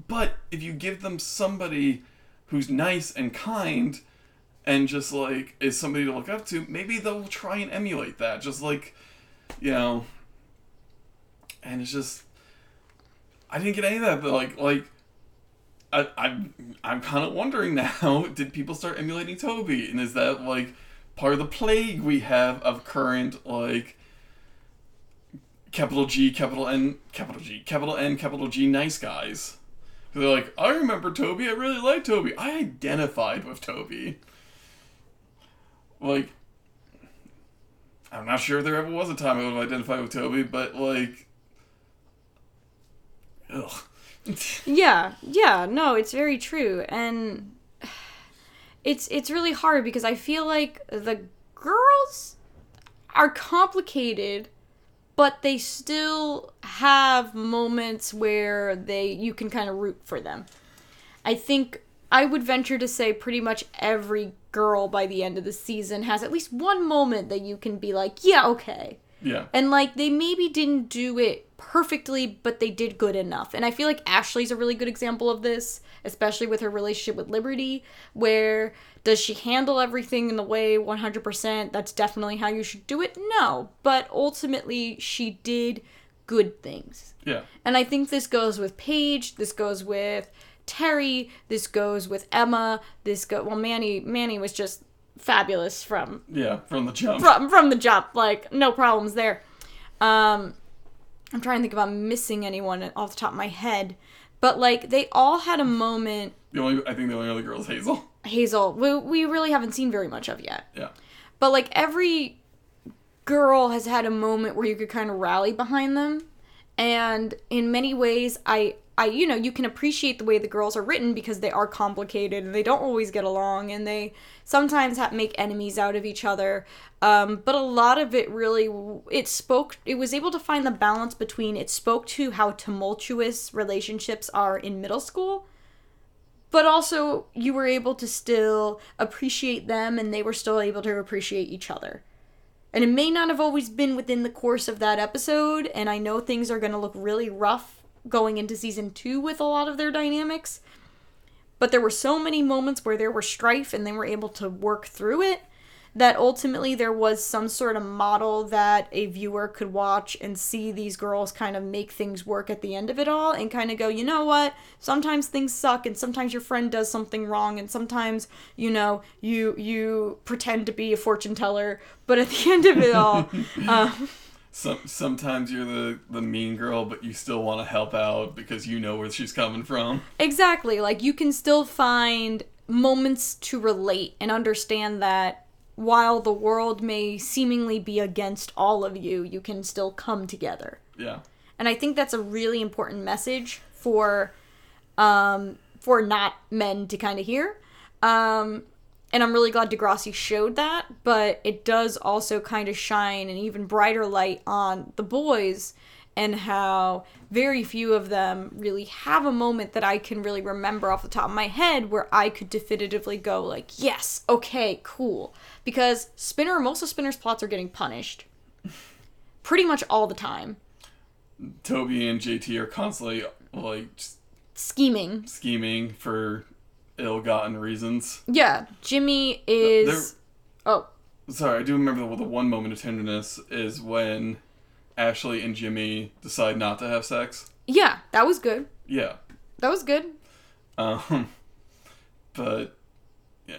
but if you give them somebody who's nice and kind, and just like is somebody to look up to, maybe they'll try and emulate that. Just like, you know. And it's just, I didn't get any of that. But like, like. I, I'm I'm kind of wondering now. Did people start emulating Toby, and is that like part of the plague we have of current like capital G, capital N, capital G, capital N, capital G nice guys? They're like, I remember Toby. I really like Toby. I identified with Toby. Like, I'm not sure if there ever was a time I would have identified with Toby, but like, ugh. Yeah, yeah, no, it's very true. And it's it's really hard because I feel like the girls are complicated, but they still have moments where they you can kind of root for them. I think I would venture to say pretty much every girl by the end of the season has at least one moment that you can be like, yeah, okay. yeah, And like they maybe didn't do it perfectly, but they did good enough. And I feel like Ashley's a really good example of this, especially with her relationship with Liberty, where does she handle everything in the way 100% that's definitely how you should do it? No, but ultimately she did good things. yeah, And I think this goes with Paige, this goes with Terri, this goes with Emma, this go well Manny Manny was just fabulous from yeah. From the jump. from from the jump. Like no problems there. Um, I'm trying to think if I'm missing anyone off the top of my head, but like they all had a moment. The only I think the only other girl is Hazel. Hazel, we we really haven't seen very much of yet, Yeah, but like every girl has had a moment where you could kind of rally behind them, and in many ways, I. I, you know, you can appreciate the way the girls are written because they are complicated and they don't always get along and they sometimes have make enemies out of each other. Um, but a lot of it really, it spoke, it was able to find the balance between it spoke to how tumultuous relationships are in middle school, but also you were able to still appreciate them and they were still able to appreciate each other. And it may not have always been within the course of that episode, and I know things are going to look really rough going into season two with a lot of their dynamics. But there were so many moments where there were strife and they were able to work through it that ultimately there was some sort of model that a viewer could watch and see these girls kind of make things work at the end of it all and kind of go, you know what? Sometimes things suck and sometimes your friend does something wrong and sometimes, you know, you you pretend to be a fortune teller, but at the end of it all, um, some sometimes you're the the mean girl, but you still want to help out because you know where she's coming from. Exactly. Like you can still find moments to relate and understand that while the world may seemingly be against all of you, you can still come together. Yeah, And I think that's a really important message for um for not men to kind of hear. Um and I'm really glad Degrassi showed that, but it does also kind of shine an even brighter light on the boys and how very few of them really have a moment that I can really remember off the top of my head where I could definitively go like, "Yes, okay, cool." Because Spinner most of Spinner's plots are getting punished pretty much all the time. Toby and JT are constantly like just Scheming. scheming for ill-gotten reasons. Yeah, Jimmy is Oh, Sorry, I do remember the, the one moment of tenderness is when Ashley and Jimmy decide not to have sex. yeah, that was good. Yeah, That was good. um, but yeah,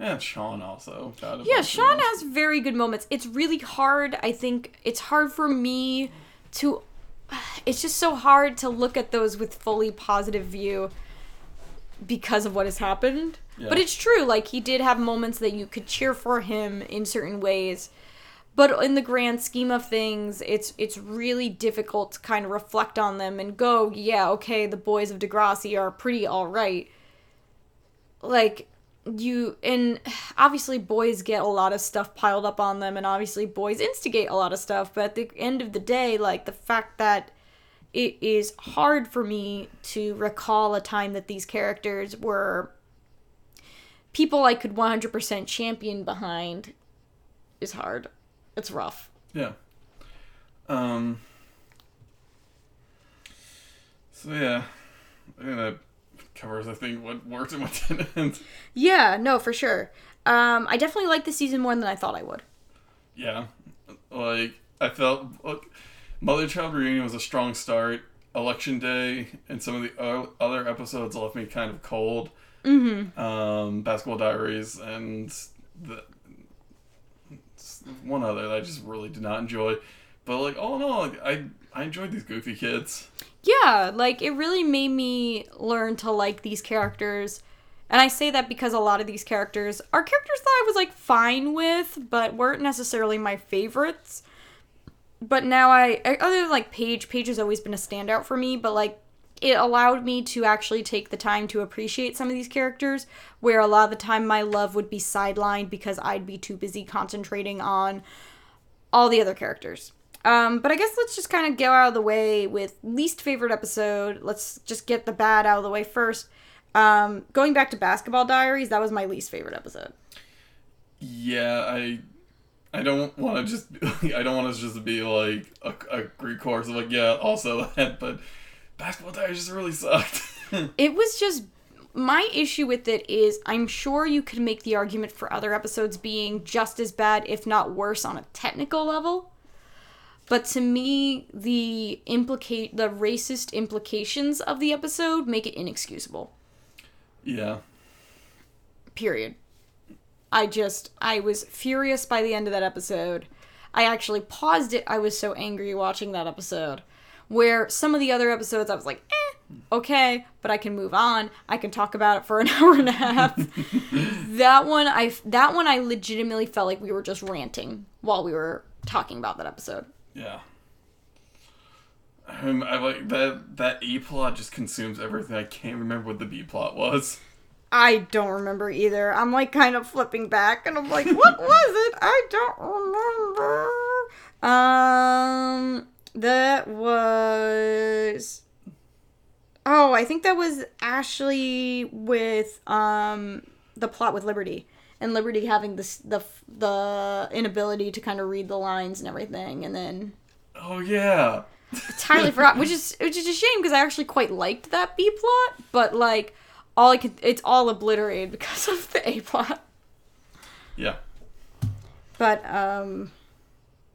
yeah, Sean also. got a Yeah, Sean has very good moments. It's really hard. I think it's hard for me to. It's just so hard to look at those with fully positive view because of what has happened. But it's true. Like he did have moments that you could cheer for him in certain ways. But in the grand scheme of things, it's it's really difficult to kind of reflect on them and go, yeah, okay, the boys of Degrassi are pretty all right. Like you and obviously boys get a lot of stuff piled up on them and obviously boys instigate a lot of stuff, but at the end of the day, like the fact that it is hard for me to recall a time that these characters were people I could 100% champion behind is hard. It's rough. Yeah. Um. So yeah, I think that covers I think what worked and what didn't. Yeah, no, for sure. Um, I definitely like the season more than I thought I would. Yeah, like I felt look, Mother Child Reunion was a strong start. Election Day and some of the o- other episodes left me kind of cold. Mm-hmm. Um, Basketball Diaries and the one other that I just really did not enjoy. But like all in all, like, I I enjoyed these goofy kids. Yeah, like it really made me learn to like these characters. And I say that because a lot of these characters are characters that I was like fine with, but weren't necessarily my favorites. But now I, other than like Paige, Paige has always been a standout for me, but like it allowed me to actually take the time to appreciate some of these characters, where a lot of the time my love would be sidelined because I'd be too busy concentrating on all the other characters. Um, but I guess let's just kind of go out of the way with least favorite episode. Let's just get the bad out of the way first. Um, going back to Basketball Diaries, that was my least favorite episode. Yeah, I I don't want to just I don't want to just be like a, a Greek chorus of like yeah also that but Basketball Diaries just really sucked. It was just my issue with it is I'm sure you could make the argument for other episodes being just as bad, if not worse, on a technical level. But to me, the implicate the racist implications of the episode make it inexcusable. yeah, period. I just I was furious by the end of that episode. I actually paused it. I was so angry watching that episode. Where some of the other episodes I was like, eh, okay, but I can move on. I can talk about it for an hour and a half. that one I that one I legitimately felt like we were just ranting while we were talking about that episode. yeah. Um, I like that that A plot just consumes everything. I can't remember what the B plot was. I don't remember either. I'm like kind of flipping back and I'm like, what was it? I don't remember. Um that was Oh, I think that was Ashley with um the plot with Liberty and Liberty having this the the inability to kind of read the lines and everything and then Oh yeah, entirely forgot, which is which is a shame because I actually quite liked that B plot, but like all I could it's all obliterated because of the A plot. yeah, But um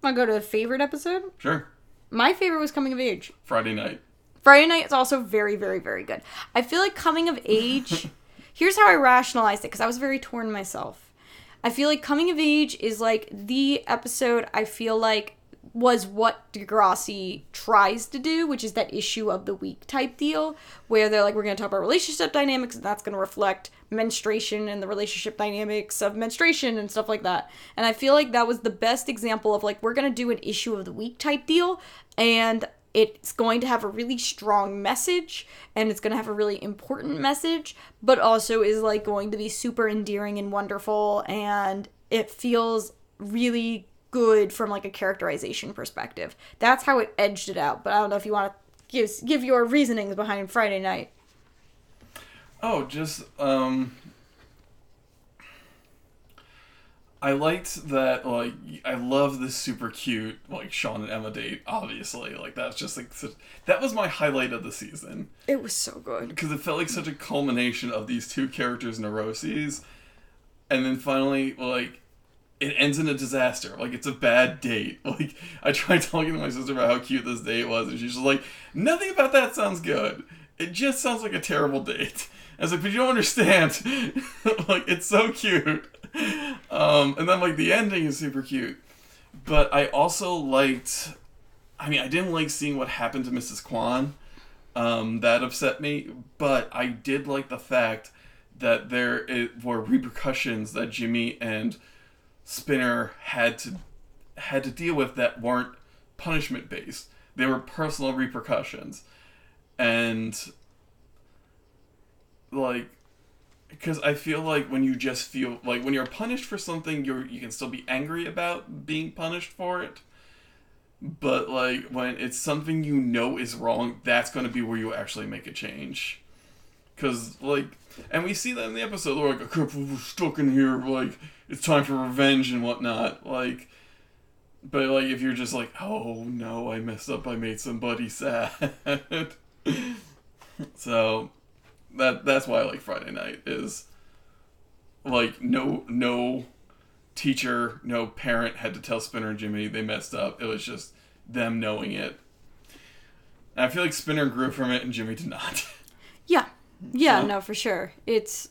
I'll go to a favorite episode. sure. My favorite was Coming of Age. Friday night. Friday Night is also very, very, very good. I feel like Coming of Age. here's how I rationalized it because I was very torn myself. I feel like Coming of Age is like the episode I feel like was what Degrassi tries to do, which is that issue of the week type deal, where they're like, we're going to talk about relationship dynamics, and that's going to reflect menstruation and the relationship dynamics of menstruation and stuff like that. And I feel like that was the best example of like, we're going to do an issue of the week type deal, and it's going to have a really strong message and it's going to have a really important message but also is like going to be super endearing and wonderful and it feels really good from like a characterization perspective. That's how it edged it out but i don't know if you want to give give your reasonings behind friday night. Oh, just um I liked that like I love this super cute like Sean and Emma date obviously. Like that's just like such, that was my highlight of the season. It was so good. Because it felt like such a culmination of these two characters' neuroses. And then finally like it ends in a disaster like it's a bad date like I tried talking to my sister about how cute this date was and she's just like nothing about that sounds good it just sounds like a terrible date I was like, but you don't understand. like, it's so cute. Um, and then, like, the ending is super cute. But I also liked. I mean, I didn't like seeing what happened to Mrs. Kwan. Um, that upset me. But I did like the fact that there were repercussions that Jimmy and Spinner had to had to deal with that weren't punishment based. They were personal repercussions. And like because I feel like when you just feel like when you're punished for something, you're you can still be angry about being punished for it. But like when it's something you know is wrong, that's going to be where you actually make a change. Cause like, and we see that in the episode. They're like, believe we're stuck in here, like it's time for revenge and whatnot. Like, but like if you're just like, oh no, I messed up, I made somebody sad. so that that's why I like Friday night is like no no teacher, no parent had to tell Spinner and Jimmy they messed up. It was just them knowing it. And I feel like Spinner grew from it and Jimmy did not. Yeah. Yeah, So- no, for sure. It's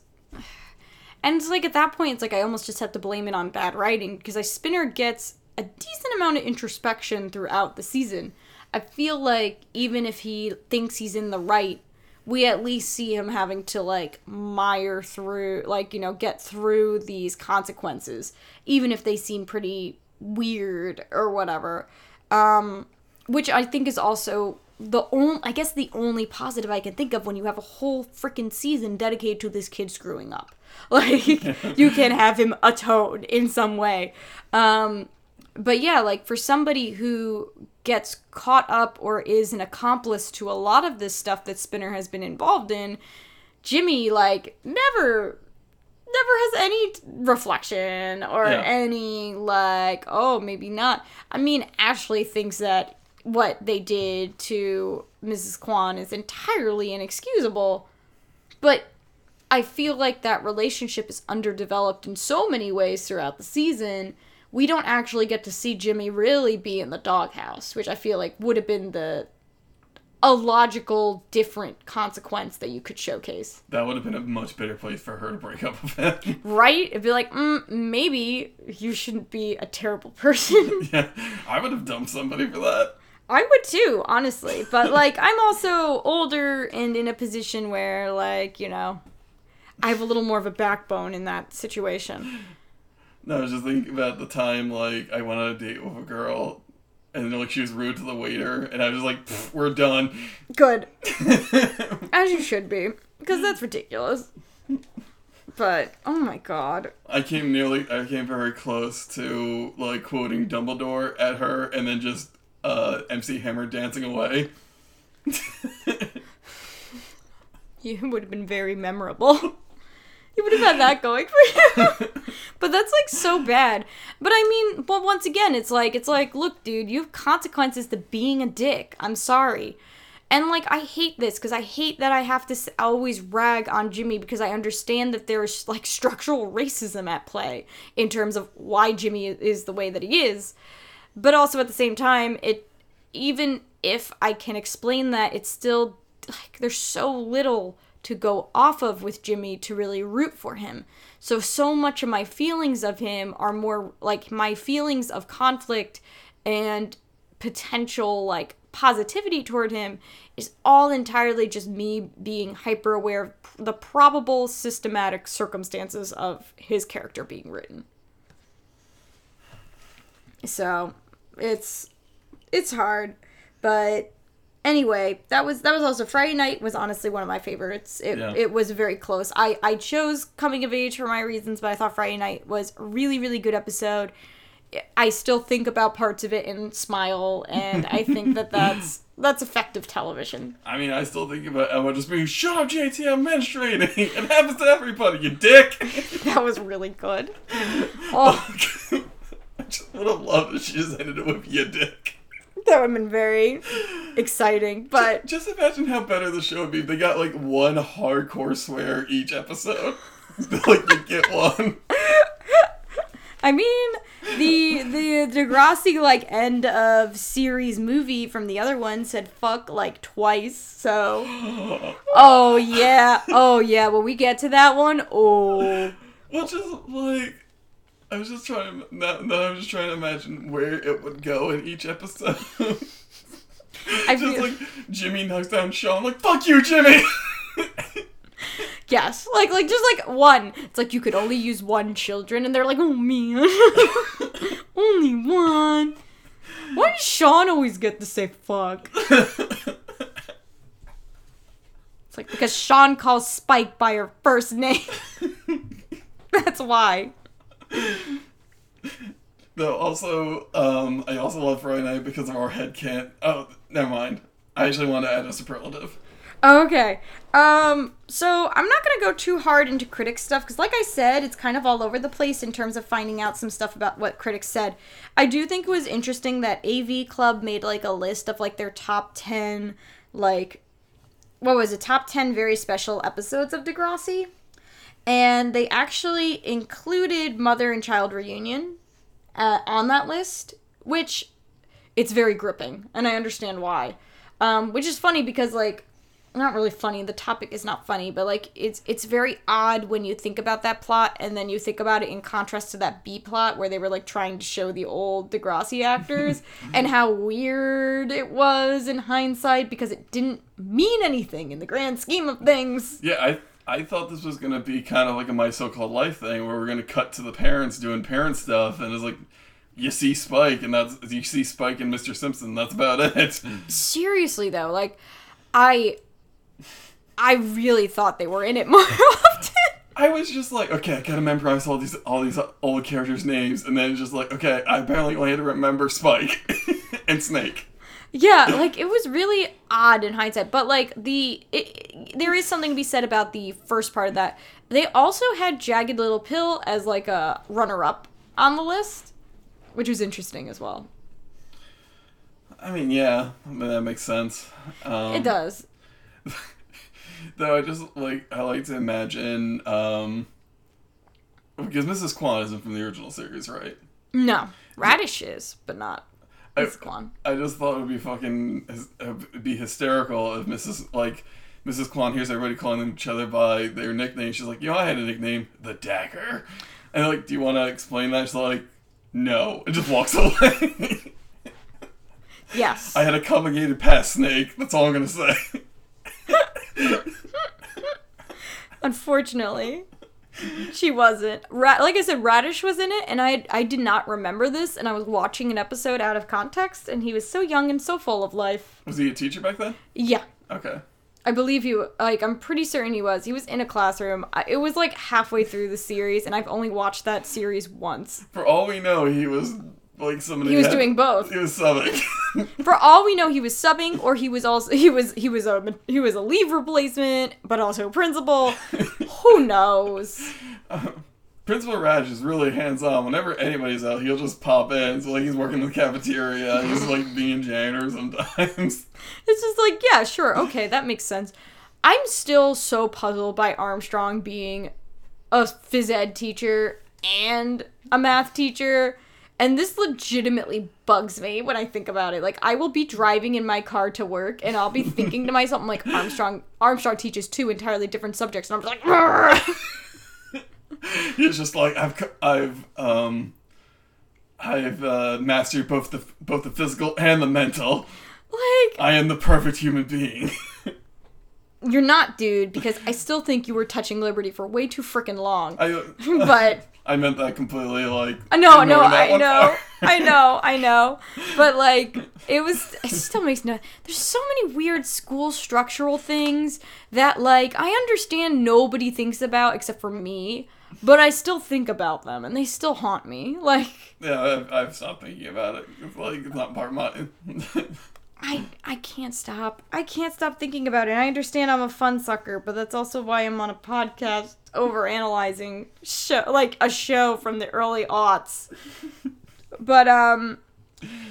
and it's like at that point it's like I almost just have to blame it on bad writing because I Spinner gets a decent amount of introspection throughout the season. I feel like even if he thinks he's in the right, we at least see him having to like mire through like, you know, get through these consequences even if they seem pretty weird or whatever. Um which I think is also the only I guess the only positive I can think of when you have a whole freaking season dedicated to this kid screwing up. Like you can have him atone in some way. Um but yeah, like for somebody who gets caught up or is an accomplice to a lot of this stuff that Spinner has been involved in, Jimmy like never never has any reflection or Yeah. any like oh maybe not i mean ashley thinks that what they did to mrs kwan is entirely inexcusable but i feel like that relationship is underdeveloped in so many ways throughout the season we don't actually get to see jimmy really be in the doghouse which i feel like would have been the a logical different consequence that you could showcase That would have been a much better place for her to break up with him. right? It'd be like, mm, maybe you shouldn't be a terrible person. yeah, I would have dumped somebody for that. I would too, honestly. But like, I'm also older and in a position where, like, you know, I have a little more of a backbone in that situation. No, I was just thinking about the time like I went on a date with a girl, and like she was rude to the waiter, and I was like, "We're done." Good, as you should be, because that's ridiculous. But oh my god, I came nearly, I came very close to like quoting Dumbledore at her, and then just uh, MC Hammer dancing away. you would have been very memorable. You would have had that going for you. But that's like so bad. But I mean, but once again, it's like it's like, look, dude, you have consequences to being a dick. I'm sorry. And like I hate this because I hate that I have to always rag on Jimmy because I understand that there's like structural racism at play in terms of why Jimmy is the way that he is. But also at the same time, it even if I can explain that, it's still like there's so little to go off of with Jimmy to really root for him. So so much of my feelings of him are more like my feelings of conflict and potential like positivity toward him is all entirely just me being hyper aware of the probable systematic circumstances of his character being written. So, it's it's hard, but anyway, that was that was also Friday night was honestly one of my favorites. It Yeah. it was very close. I I chose coming of age for my reasons, but I thought Friday night was a really really good episode. I still think about parts of it and smile, and I think that that's that's effective television. I mean, I still think about Emma just being, "Shut up, JT, I'm menstruating." It happens to everybody, you dick. That was really good. Oh, just would have loved if she just ended it with "you dick." that would have been very exciting, but Just imagine how better the show would be if they got like one hardcore swear each episode. like you get one. I mean, the the Degrassi like end of series movie from the other one said fuck like twice. So, oh yeah, oh yeah. When we get to that one, oh which is like I was just trying. To, now, now I was just trying to imagine where it would go in each episode. I just feel- like Jimmy knocks down Sean, like "fuck you, Jimmy." yes, like like just like one. It's like you could only use one children, and they're like, oh man, only one. Why does Sean always get to say fuck? It's like because Sean calls Spike by her first name. That's why. No, also, um, I also love Friday Night because of our head can't. Oh, never mind. I actually want to add a superlative. Okay. Um, so I'm not gonna go too hard into critics stuff because, like I said, it's kind of all over the place in terms of finding out some stuff about what critics said. I do think it was interesting that AV Club made like a list of like their top ten, like, what was it, top ten very special episodes of Degrassi, and they actually included Mother and Child Reunion uh, on that list, which it's very gripping, and I understand why. Um, which is funny because like not really funny. The topic is not funny, but like it's it's very odd when you think about that plot and then you think about it in contrast to that B plot where they were like trying to show the old Degrassi actors and how weird it was in hindsight because it didn't mean anything in the grand scheme of things. Yeah, I I thought this was gonna be kind of like a my so-called life thing where we're gonna cut to the parents doing parent stuff, and it's like you see Spike, and that's you see Spike and Mr. Simpson. That's about it. Seriously though, like I I really thought they were in it more often. I was just like, okay, I gotta memorize all these all these old characters' names, and then just like, okay, I apparently only had to remember Spike and Snake. Yeah, like it was really odd in hindsight, but like the it, there is something to be said about the first part of that. They also had Jagged Little Pill as like a runner-up on the list, which was interesting as well. I mean, yeah, I mean, that makes sense. Um, It does. though I just like I like to imagine um because Mrs. Kwan isn't from the original series, right? No, Raditch is, but not I- Kwan. I just thought it would be fucking it'd uh, be hysterical if Mrs. like Mrs. Kwan hears everybody calling each other by their nickname. She's like, "Yo, I had a nickname, the Dagger," and like, "Do you want to explain that?" She's like, "No," and just walks away. Yes. I had a complicated past, Snake. That's all I'm gonna say. Unfortunately, she wasn't. Ra- like I said, Raditch was in it, and I I did not remember this, and I was watching an episode out of context, and he was so young and so full of life. Was he a teacher back then? Yeah, Okay. I believe he like I'm pretty certain he was. He was in a classroom. I, it was like halfway through the series, and I've only watched that series once. For all we know, he was like somebody. He was doing both. He was subbing. For all we know, he was subbing, or he was also he was he was a he was a leave replacement, but also principal. Who knows? Uh, principal Raj is really hands on. Whenever anybody's out, he'll just pop in. So like he's working in the cafeteria. He's like being janitor sometimes. It's just like, yeah, sure, okay, that makes sense. I'm still so puzzled by Armstrong being a phys ed teacher and a math teacher. And this legitimately bugs me when I think about it. Like I will be driving in my car to work and I'll be thinking to myself, I'm like, Armstrong Armstrong teaches two entirely different subjects, and I'm just like. He's just like I've I've um I've uh, mastered both the both the physical and the mental. like I am the perfect human being. you're not, dude, because I still think you were touching Liberty for way too freaking long. I but I meant that completely like. I know, no, I one know. I know, I know. But like, it was. It still makes no. There's so many weird school structural things that like I understand nobody thinks about except for me, but I still think about them and they still haunt me. Like Yeah, I've, I've stopped thinking about it. It's like it's not part of my. I I can't stop. I can't stop thinking about it. I understand I'm a fun sucker, but that's also why I'm on a podcast over analyzing show like a show from the early aughts. but um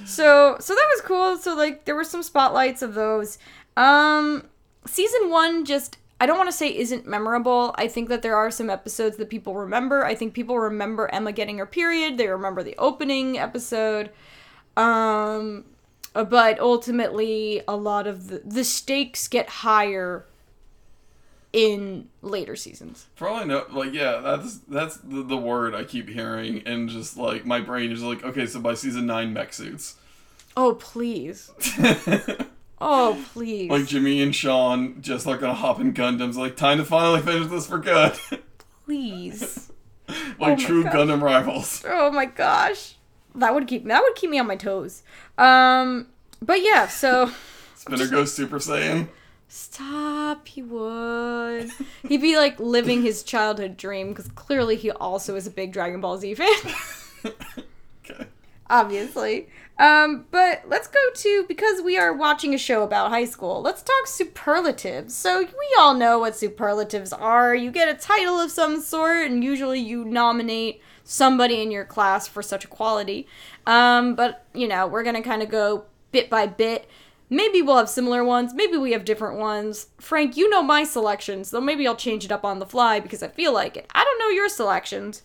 so so that was cool. So like there were some spotlights of those. Um season 1 just I don't want to say isn't memorable. I think that there are some episodes that people remember. I think people remember Emma getting her period. They remember the opening episode. Um but ultimately a lot of the the stakes get higher in later seasons. For all I know, like yeah, that's that's the, the word I keep hearing, and just like my brain is like, okay, so by season nine, mech suits. Oh please. Oh please. like Jimmy and Sean just are gonna hop in Gundams. Like time to finally finish this for good. please. like oh my true gosh. Gundam rivals. Oh my gosh. That would keep that would keep me on my toes. Um but yeah, so Spinner goes Super Saiyan. stop he would. He'd be like living his childhood dream cuz clearly he also is a big Dragon Ball Z fan. Okay. obviously. Um, but let's go to because we are watching a show about high school. Let's talk superlatives. So we all know what superlatives are. You get a title of some sort, and usually you nominate somebody in your class for such a quality. Um, but you know, we're gonna kind of go bit by bit. Maybe we'll have similar ones. Maybe we have different ones. Frank, you know my selections, though maybe I'll change it up on the fly because I feel like it. I don't know your selections.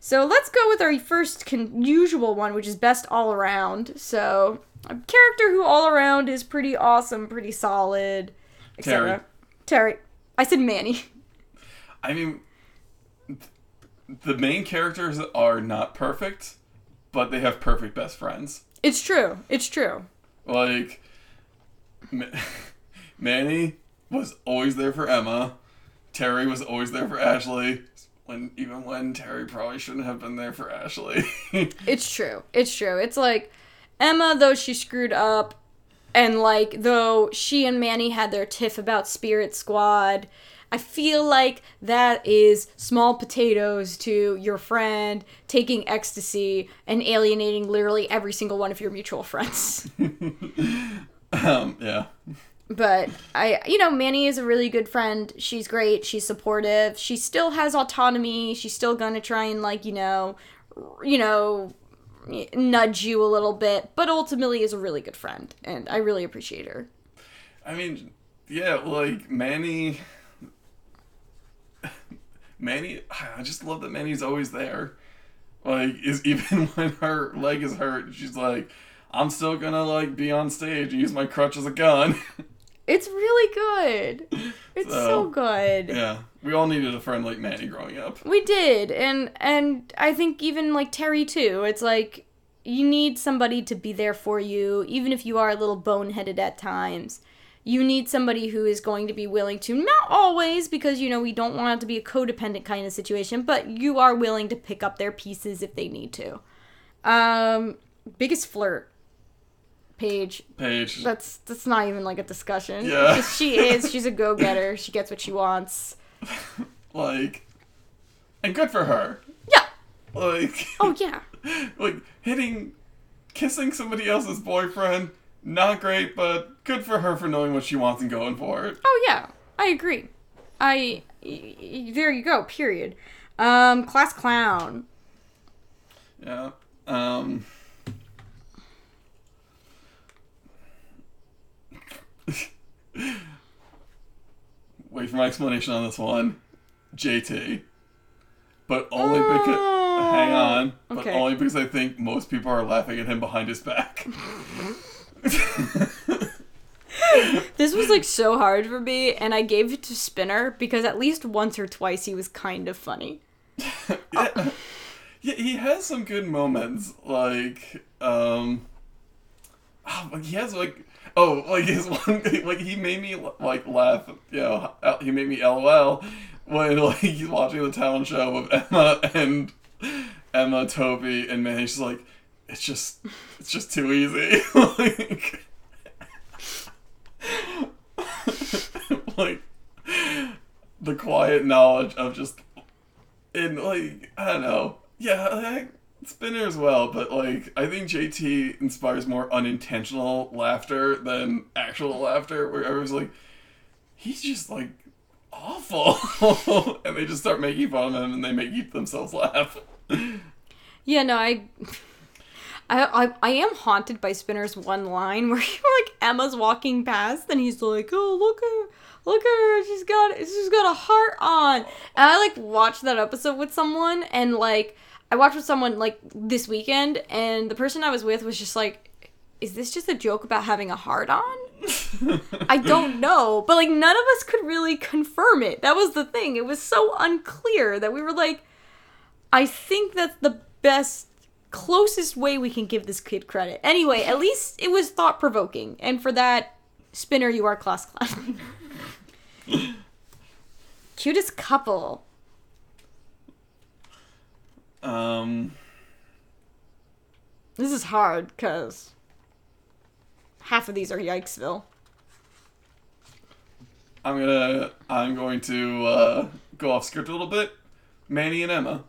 So let's go with our first con- usual one, which is best all around. So a character who all around is pretty awesome, pretty solid, etc. Terri. I said Manny. I mean, th- the main characters are not perfect, but they have perfect best friends. It's true. It's true. Like, Ma- Manny was always there for Emma. Terri was always there for Ashley. When even when Terri probably shouldn't have been there for Ashley. It's true. It's true. It's like Emma, though she screwed up, and like though she and Manny had their tiff about Spirit Squad, I feel like that is small potatoes to your friend taking ecstasy and alienating literally every single one of your mutual friends. um, yeah. but I, you know, Manny is a really good friend. She's great. She's supportive. She still has autonomy. She's still gonna try and like, you know, you know, nudge you a little bit, but ultimately is a really good friend, and I really appreciate her. I mean, yeah, like Manny. Manny, I just love that Manny's always there. Like, is even when her leg is hurt, she's like, "I'm still gonna like be on stage and use my crutch as a gun." It's really good. It's so, So, good. yeah, we all needed a friend like Manny growing up. We did, and and I think even like Terri too. It's like you need somebody to be there for you, even if you are a little boneheaded at times. You need somebody who is going to be willing to, not always, because you know we don't want it to be a codependent kind of situation, but you are willing to pick up their pieces if they need to. Um, biggest flirt, Paige. Paige, That's that's not even like a discussion. Yeah. She is. She's a go getter. She gets what she wants. like, and good for her. Yeah. Like, Oh yeah. like hitting, kissing somebody else's boyfriend, not great, but good for her for knowing what she wants and going for it. Oh yeah, I agree. I y- y- there you go. Period. Um, class clown. Yeah. Um. Wait for my explanation on this one. JT. But only because. Hang on. But Okay. only because I think most people are laughing at him behind his back. This was like so hard for me, and I gave it to Spinner because at least once or twice he was kind of funny. yeah. yeah, he has some good moments. Like, um, oh, he has like, oh, like his one, like he made me like laugh. You know, he made me LOL when like he's watching the talent show with Emma and Emma, Toby, and man, he's just like, it's just, it's just too easy. like, like the quiet knowledge of just in like I don't know. Yeah, like, Spinner as well, but like I think JT inspires more unintentional laughter than actual laughter, where everyone's like, he's just like awful, and they just start making fun of him, and they make themselves laugh. Yeah, no, I. I, I, I am haunted by Spinner's one line where like Emma's walking past and he's like, "Oh look at her, look at her, she's got she's got a heart on." And I like watched that episode with someone and like I watched with someone like this weekend and the person I was with was just like, "Is this just a joke about having a heart on?" I don't know, but like none of us could really confirm it. That was the thing. It was so unclear that we were like, I think that's the best, closest way we can give this kid credit. Anyway, at least it was thought provoking, and for that, Spinner, you are class clown. Cutest couple. Um, This is hard because half of these are Yikesville. I'm gonna I'm going to uh, go off script a little bit. Manny and Emma,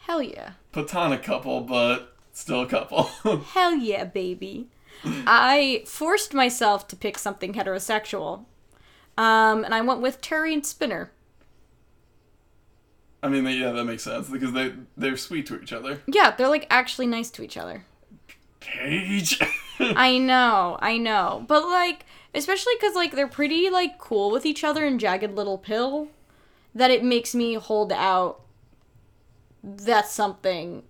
Hell yeah. Platonic couple, but still a couple. Hell yeah, baby. I forced myself to pick something heterosexual. Um, and I went with Terri and Spinner. I mean, yeah, that makes sense because they they're sweet to each other. Yeah, they're like actually nice to each other. Paige. I know, I know. But like especially cuz like they're pretty like cool with each other in Jagged Little Pill that it makes me hold out that something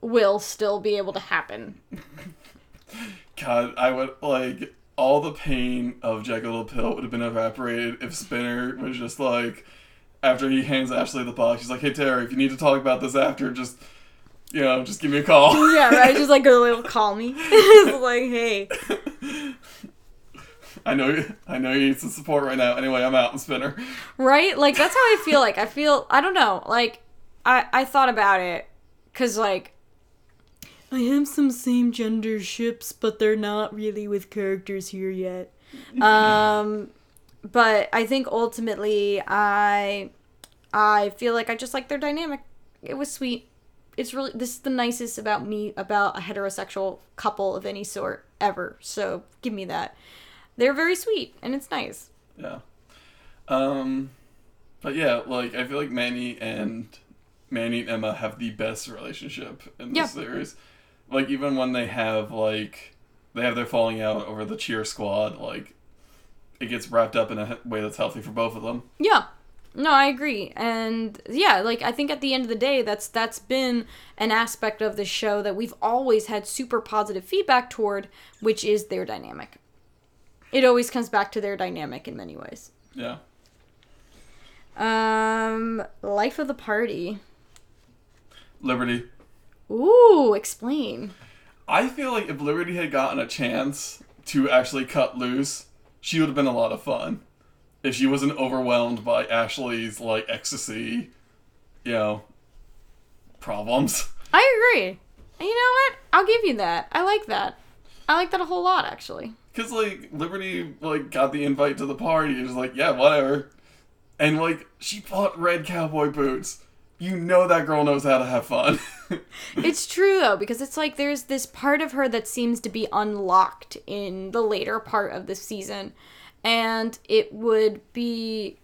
will still be able to happen. God, I would like all the pain of Jagged Little Pill would have been evaporated if Spinner was just like, after he hands Ashley the box, he's like, "Hey Terri, if you need to talk about this after, just you know, just give me a call." yeah, right. Just like a little call me. like, hey. I know, you, I know you need some support right now. Anyway, I'm out and Spinner. Right? Like that's how I feel. Like I feel. I don't know. Like I I thought about it because like I have some same gender ships, but they're not really with characters here yet. Um, but I think ultimately I I feel like I just like their dynamic. It was sweet. It's really this is the nicest about me about a heterosexual couple of any sort ever. So give me that. They're very sweet and it's nice. Yeah. Um, but yeah, like I feel like Manny and Manny and Emma have the best relationship in this Yeah. series. Like even when they have like they have their falling out over the cheer squad, like it gets wrapped up in a way that's healthy for both of them. Yeah. No, I agree. And yeah, like I think at the end of the day that's that's been an aspect of the show that we've always had super positive feedback toward, which is their dynamic. It always comes back to their dynamic in many ways. Yeah. Um life of the party. Liberty. Ooh, explain. I feel like if Liberty had gotten a chance to actually cut loose, she would have been a lot of fun. If she wasn't overwhelmed by Ashley's like ecstasy, you know, problems. I agree. And you know what? I'll give you that. I like that. I like that a whole lot actually. Cause like Liberty like got the invite to the party and was like, yeah, whatever. And like she bought red cowboy boots. You know that girl knows how to have fun. It's true though, because it's like there's this part of her that seems to be unlocked in the later part of the season. And it would be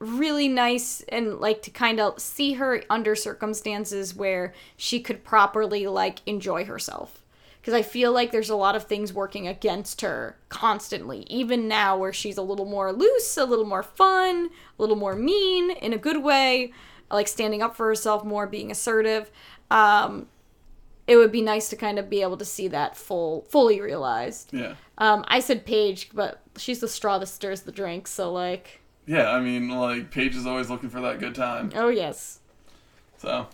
really nice and like to kind of see her under circumstances where she could properly like enjoy herself. Because I feel like there's a lot of things working against her constantly, even now where she's a little more loose, a little more fun, a little more mean in a good way, like standing up for herself more, being assertive. Um, it would be nice to kind of be able to see that full, fully realized. yeah. Um, I said Paige, but she's the straw that stirs the drink, so like, Yeah, I mean like Paige is always looking for that good time. oh yes. So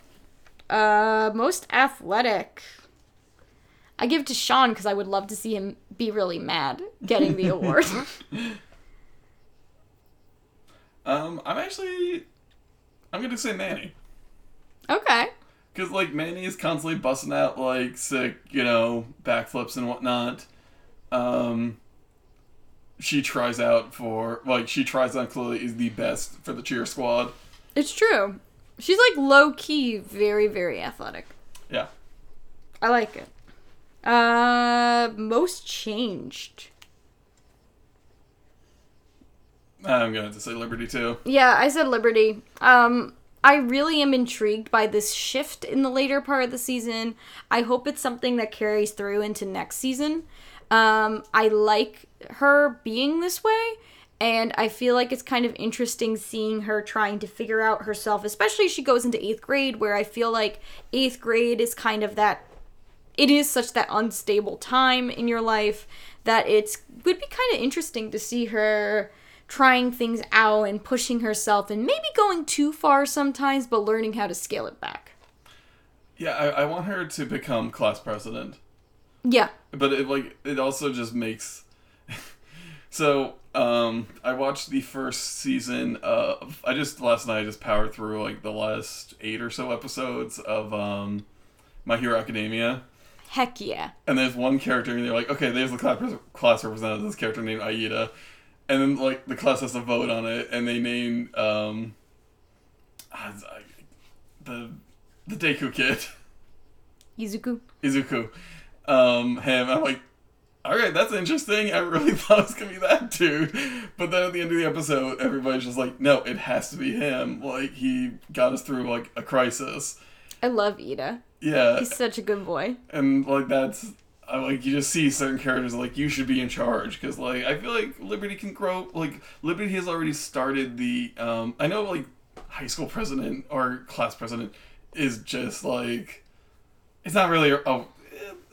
Uh, most athletic. I give to Sean because I would love to see him be really mad getting the award. um I'm actually I'm gonna say Manny. okay. Cause like Manny is constantly busting out like sick, you know, backflips and whatnot. Um, she tries out for like she tries on clearly is the best for the cheer squad. It's true. She's like low key, very, very athletic. Yeah. I like it. Uh, most changed. I'm gonna have to say Liberty too. Yeah, I said Liberty. Um, I really am intrigued by this shift in the later part of the season. I hope it's something that carries through into next season. Um, I like her being this way, and I feel like it's kind of interesting seeing her trying to figure out herself, especially as she goes into eighth grade, where I feel like eighth grade is kind of that it is such that unstable time in your life that it's would be kind of interesting to see her trying things out and pushing herself and maybe going too far sometimes but learning how to scale it back Yeah, I, I want her to become class president, yeah but it like it also just makes. so um, I watched the first season of. I just last night I just powered through like the last eight or so episodes of um, My Hero Academia. heck yeah and there's one character and they're like, okay, there's the class, class representative, this character named Iida, and then like the class has to vote on it, and they name um, ah, uh, the the Deku kid. Izuku. Izuku, um, him. I'm like, all right, that's interesting. I really thought it was gonna be that dude, but then at the end of the episode, everybody's just like, no, it has to be him. Like he got us through like a crisis. I love Iida. Yeah, He's such a good boy. and like that's. I like you just see certain characters like you should be in charge because like I feel like Liberty can grow like Liberty has already started the um I know like high school president or class president is just like it's not really oh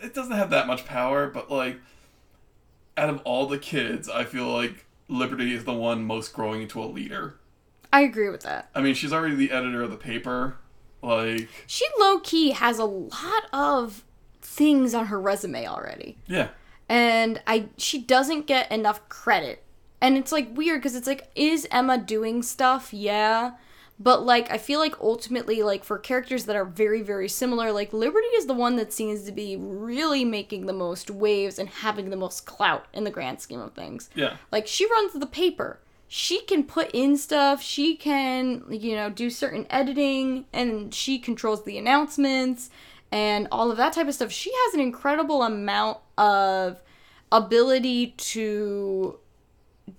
it doesn't have that much power but like out of all the kids I feel like Liberty is the one most growing into a leader. I agree with that. I mean she's already the editor of the paper like She low key has a lot of things on her resume already. yeah and I she doesn't get enough credit. And it's like weird because it's like is Emma doing stuff? Yeah. But like I feel like ultimately like for characters that are very very similar, like Liberty is the one that seems to be really making the most waves and having the most clout in the grand scheme of things. yeah Like she runs the paper. She can put in stuff, she can, you know, do certain editing and she controls the announcements and all of that type of stuff. She has an incredible amount of ability to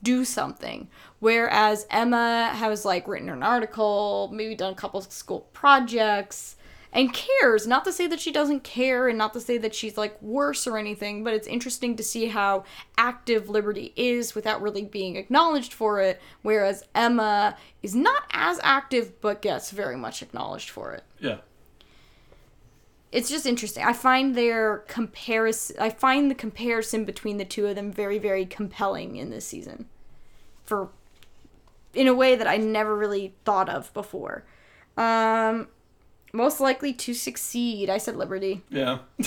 do something. Whereas Emma has like written an article, maybe done a couple school projects, and cares. Not to say that she doesn't care and not to say that she's like worse or anything, but it's interesting to see how active Liberty is without really being acknowledged for it. Whereas Emma is not as active but gets very much acknowledged for it yeah it's just interesting. I find their comparison. I find the comparison between the two of them very, very compelling in this season, for in a way that I never really thought of before. Um, most likely to succeed. I said Liberty. yeah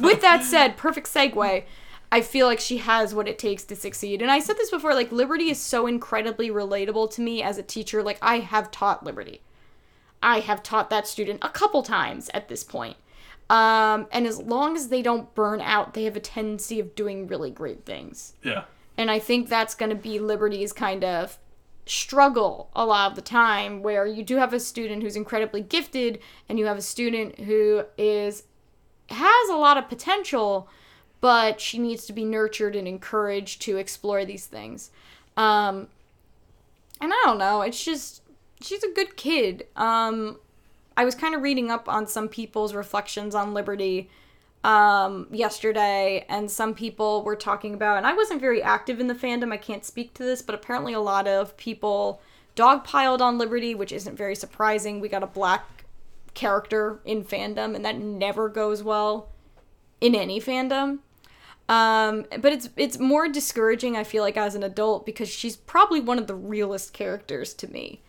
With that said, perfect segue. I feel like she has what it takes to succeed. And I said this before. Like Liberty is so incredibly relatable to me as a teacher. Like I have taught Liberty. I have taught that student a couple times at this point. Um, and as long as they don't burn out, they have a tendency of doing really great things. yeah And I think that's going to be Liberty's kind of struggle a lot of the time, where you do have a student who's incredibly gifted, and you have a student who is has a lot of potential, but she needs to be nurtured and encouraged to explore these things. Um, and I don't know, it's just she's a good kid. Um, I was kind of reading up on some people's reflections on Liberty um, yesterday, and some people were talking about, and I wasn't very active in the fandom, I can't speak to this, but apparently a lot of people dogpiled on Liberty, which isn't very surprising. We got a black character in fandom, and that never goes well in any fandom. Um, but it's it's more discouraging, I feel like, as an adult because she's probably one of the realest characters to me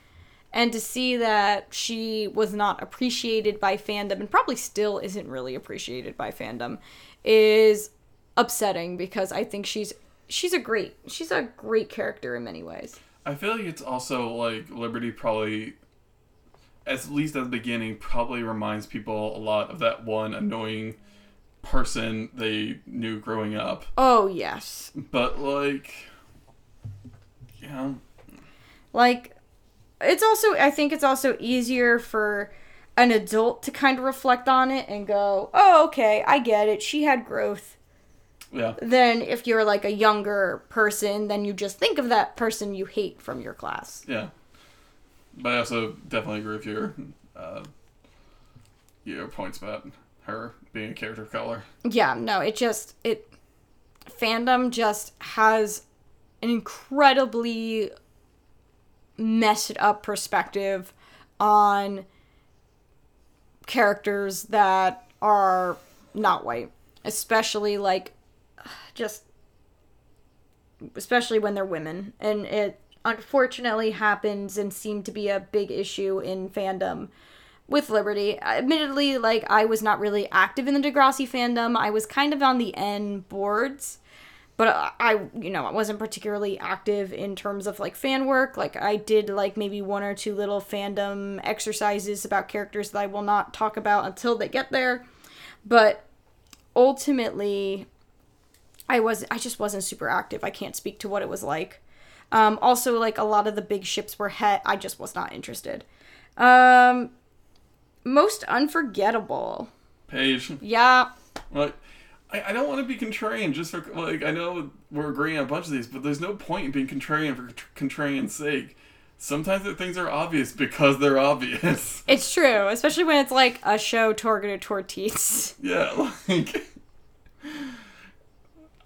and to see that she was not appreciated by fandom and probably still isn't really appreciated by fandom is upsetting because I think she's she's a great she's a great character in many ways. I feel like it's also like Liberty probably, at least at the beginning, probably reminds people a lot of that one annoying person they knew growing up. Oh yes. But like, know, Like it's also I think it's also easier for an adult to kind of reflect on it and go, "Oh, okay, I get it. She had growth." yeah, Than if you're like a younger person, then you just think of that person you hate from your class. yeah. But I also definitely agree with your uh, your points about her being a character of color. yeah no it just it fandom just has an incredibly messed up perspective on characters that are not white especially like just especially when they're women and it unfortunately happens and seemed to be a big issue in fandom with Liberty. Admittedly, like I was not really active in the Degrassi fandom. I was kind of on the N boards, but I, I, you know, I wasn't particularly active in terms of like fan work. Like I did like maybe one or two little fandom exercises about characters that I will not talk about until they get there. But ultimately, I was I just wasn't super active. I can't speak to what it was like. Um, also, like a lot of the big ships were het. I just was not interested. Um, most unforgettable. Paige. Yeah. Like, I, I don't want to be contrarian just for like I know we're agreeing on a bunch of these, but there's no point in being contrarian for contrarian's sake. Sometimes the things are obvious because they're obvious. It's true, especially when it's like a show targeted toward teens. yeah, like.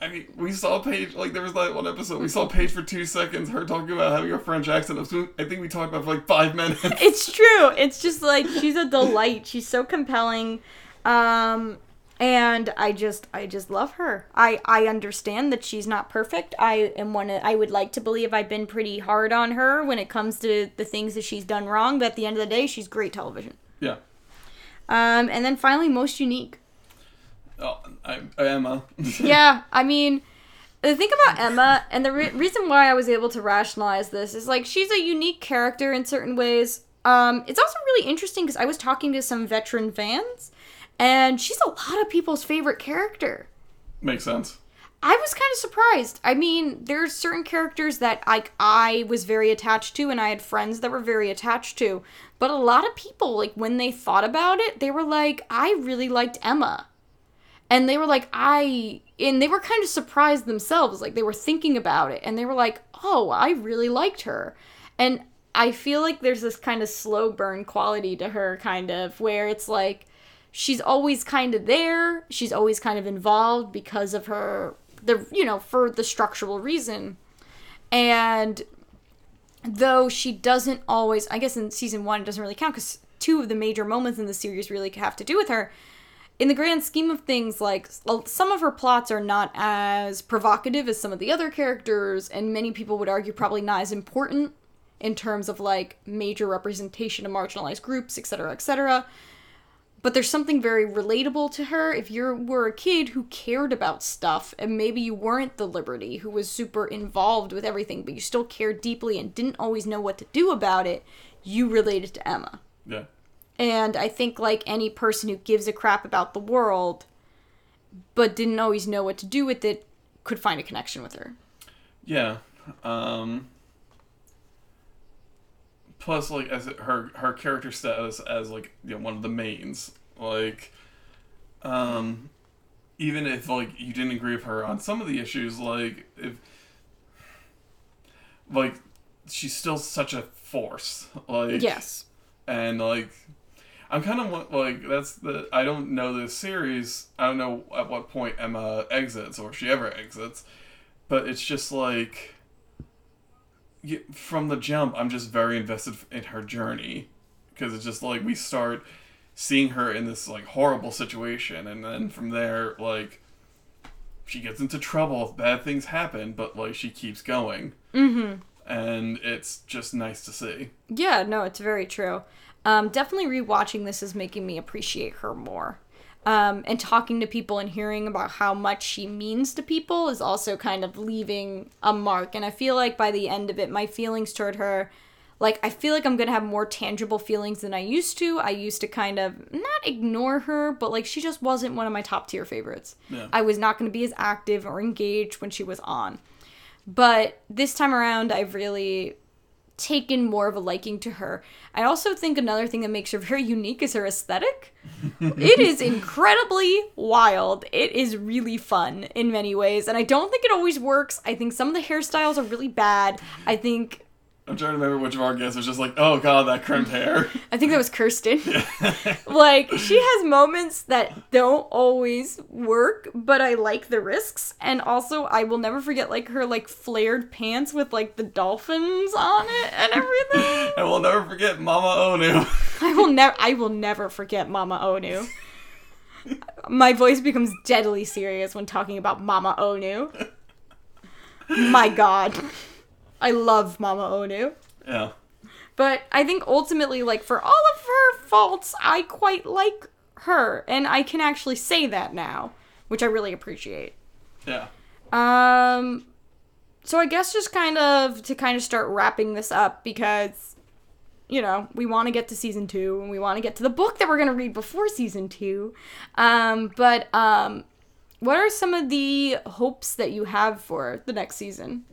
I mean, we saw Paige, like, there was that one episode, we saw Paige for two seconds, her talking about having a French accent. I think we talked about it for like five minutes. It's true. It's just like, she's a delight. She's so compelling. Um, and I just, I just love her. I, I understand that she's not perfect. I am one of, I would like to believe I've been pretty hard on her when it comes to the things that she's done wrong, but at the end of the day, she's great television. Yeah. Um, and then finally, most unique. Oh, I, Emma. yeah, I mean, the thing about Emma, and the re- reason why I was able to rationalize this is like she's a unique character in certain ways. Um, it's also really interesting because I was talking to some veteran fans, and she's a lot of people's favorite character. Makes sense. I was kind of surprised. I mean, there's certain characters that like I was very attached to and I had friends that were very attached to. But a lot of people like when they thought about it, they were like I really liked Emma and they were like i and they were kind of surprised themselves like they were thinking about it and they were like oh i really liked her and i feel like there's this kind of slow burn quality to her kind of where it's like she's always kind of there she's always kind of involved because of her the you know for the structural reason and though she doesn't always i guess in season one it doesn't really count because two of the major moments in the series really have to do with her in the grand scheme of things, like some of her plots are not as provocative as some of the other characters, and many people would argue probably not as important in terms of like major representation of marginalized groups, etc., etc. But there's something very relatable to her. If you were a kid who cared about stuff, and maybe you weren't the Liberty who was super involved with everything, but you still cared deeply and didn't always know what to do about it, you related to Emma. Yeah. And I think, like any person who gives a crap about the world, but didn't always know what to do with it, could find a connection with her. Yeah. Um, plus, like, as her her character status as like you know one of the mains, like, um, even if like you didn't agree with her on some of the issues, like if like she's still such a force, like yes, and like I'm kind of like that's the I don't know this series. I don't know at what point Emma exits or if she ever exits, but it's just like from the jump. I'm just very invested in her journey because it's just like we start seeing her in this like horrible situation, and then from there like she gets into trouble, bad things happen, but like she keeps going. Mm-hmm. And it's just nice to see. Yeah, no, it's very true. Um, definitely rewatching this is making me appreciate her more. Um, and talking to people and hearing about how much she means to people is also kind of leaving a mark. And I feel like by the end of it, my feelings toward her, like, I feel like I'm gonna have more tangible feelings than I used to. I used to kind of not ignore her, but like, she just wasn't one of my top tier favorites. Yeah. I was not gonna be as active or engaged when she was on. But this time around, I've really taken more of a liking to her. I also think another thing that makes her very unique is her aesthetic. it is incredibly wild. It is really fun in many ways, and I don't think it always works. I think some of the hairstyles are really bad. I think I'm trying to remember which of our guests was just like, oh god, that crimped hair. I think that was Kirsten. Yeah. like, she has moments that don't always work, but I like the risks. And also, I will never forget, like, her, like, flared pants with, like, the dolphins on it and everything. and we'll never forget Mama Onu. I will never, I will never forget Mama Onu. My voice becomes deadly serious when talking about Mama Onu. My god. I love Mama Onu. Yeah. But I think ultimately, like, for all of her faults, I quite like her. And I can actually say that now, which I really appreciate. Yeah. Um, so I guess just kind of to kind of start wrapping this up because, you know, we want to get to season two and we want to get to the book that we're going to read before season two. Um, but, um, what are some of the hopes that you have for the next season?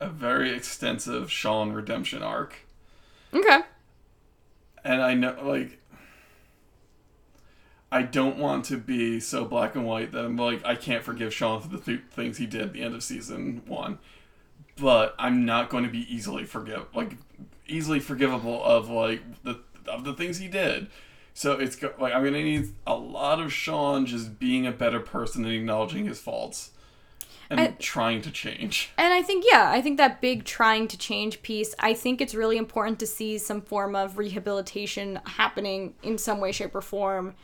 A very extensive Sean redemption arc. Okay. And I know, like, I don't want to be so black and white that I'm like I can't forgive Sean for the th- things he did at the end of season one, but I'm not going to be easily forgive like easily forgivable of like the of the things he did. So it's go- like I'm gonna need a lot of Sean just being a better person and acknowledging his faults and I- trying to change. And I think, yeah, I think that big trying to change piece, I think it's really important to see some form of rehabilitation happening in some way, shape, or form.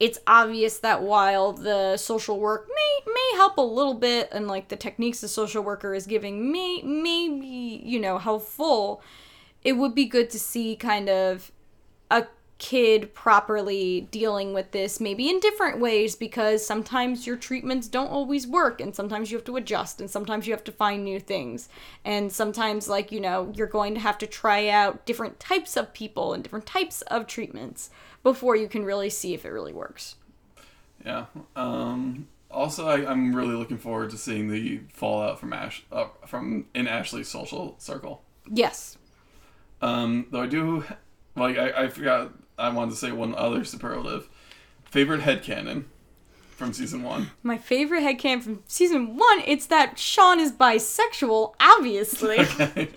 It's obvious that while the social work may may help a little bit and like the techniques the social worker is giving may may be, you know, helpful, it would be good to see kind of a kid properly dealing with this maybe in different ways because sometimes your treatments don't always work and sometimes you have to adjust and sometimes you have to find new things and sometimes like you know you're going to have to try out different types of people and different types of treatments before you can really see if it really works Yeah. Um, also, I, I'm really looking forward to seeing the fallout from Ash uh, from in Ashley's social circle. yes Um, though I do like I, I forgot I wanted to say one other superlative. Favorite head headcanon from season one. my favorite head headcanon from season one it's that sean is bisexual obviously Okay.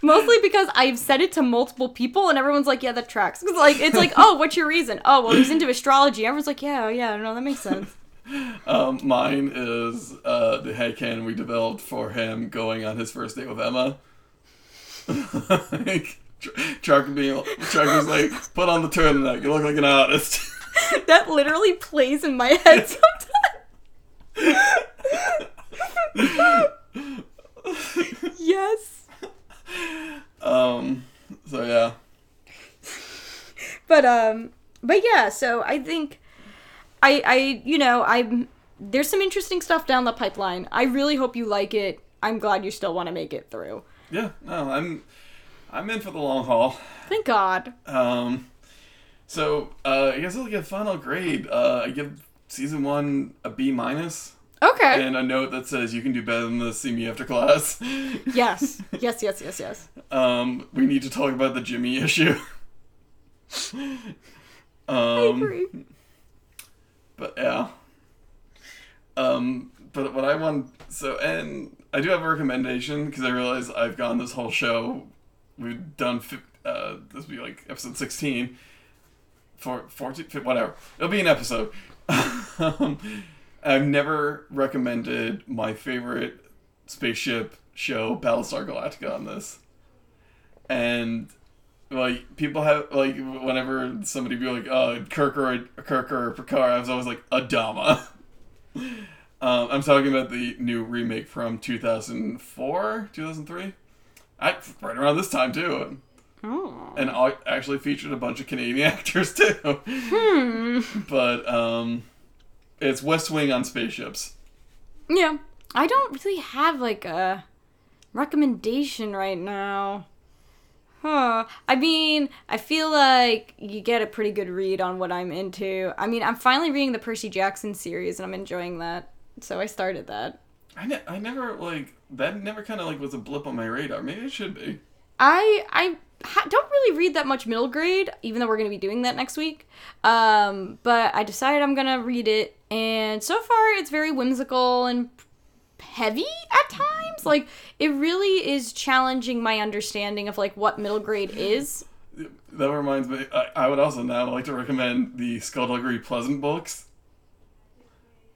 Mostly because I've said it to multiple people and everyone's like, yeah, that tracks. 'Cause, like, it's like, oh, what's your reason? Oh, well, he's into astrology. Everyone's like, yeah, yeah, no, that makes sense. um, mine is uh, the headcanon we developed for him going on his first date with Emma. like, Trucker being Trucker's like, put on the turtleneck. You look like an artist. that literally plays in my head sometimes. yes. um. So yeah. But um but yeah, so I think I I you know, I'm there's some interesting stuff down the pipeline. I really hope you like it. I'm glad you still want to make it through. Yeah. No, I'm. I'm in for the long haul. Thank God. Um, so uh, I guess I'll give final grade. Uh, I give season one a B minus, Okay. and a note that says you can do better than this. See me after class. yes. Yes, yes, yes, yes. Um, we need to talk about the Jimmy issue. I um, agree. but yeah. Um, but what I want, so and I do have a recommendation because I realize I've gone this whole show. We've done, uh, this will be like episode sixteen. For 14, whatever. It'll be an episode. um, I've never recommended my favorite spaceship show, Battlestar Galactica, on this. And like people have like whenever somebody be like, "Oh, Kirk or Kirk or Picard," I was always like, "Adama." um, I'm talking about the new remake from 2004, 2003. I right around this time too, Oh. and I actually featured a bunch of Canadian actors too. Hmm. But um, it's West Wing on spaceships. Yeah. I don't really have like a recommendation right now. Huh. I mean, I feel like you get a pretty good read on what I'm into. I mean, I'm finally reading the Percy Jackson series and I'm enjoying that. So I started that. I, ne- I never like that. Never kind of like was a blip on my radar. Maybe it should be. I I ha- don't really read that much middle grade, even though we're gonna be doing that next week. Um, but I decided I'm gonna read it, and so far it's very whimsical and heavy at times. Like it really is challenging my understanding of like what middle grade is. That reminds me. I, I would also now like to recommend the Skullduggery Pleasant books,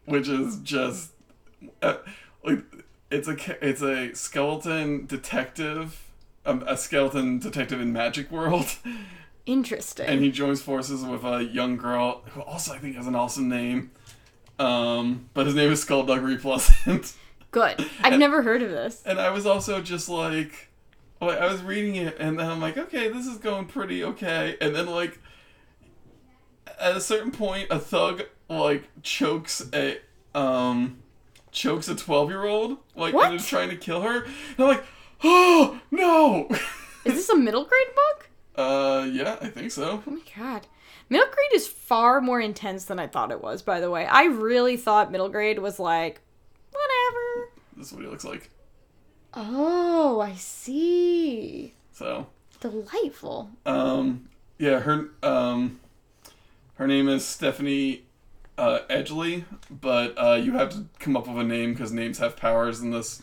which is just uh, like it's a it's a skeleton detective, um, a skeleton detective in Magic World, Interesting. and he joins forces with a young girl who also I think has an awesome name. Um, but his name is Skullduggery Pleasant. Good. I've never heard of this. And I was also just like, like, I was reading it, and then I'm like, okay, this is going pretty okay. And then like, at a certain point, a thug like chokes a um chokes a twelve year old like What? and is trying to kill her. And I'm like, oh no. Is this a middle grade book? uh, yeah, I think so. Oh my god. Middle grade is far more intense than I thought it was, by the way. I really thought middle grade was like, whatever. This is what he looks like. Oh, I see. So, Delightful. um, yeah, her um. Her name is Stephanie uh, Edgley, but uh, you have to come up with a name because names have powers in this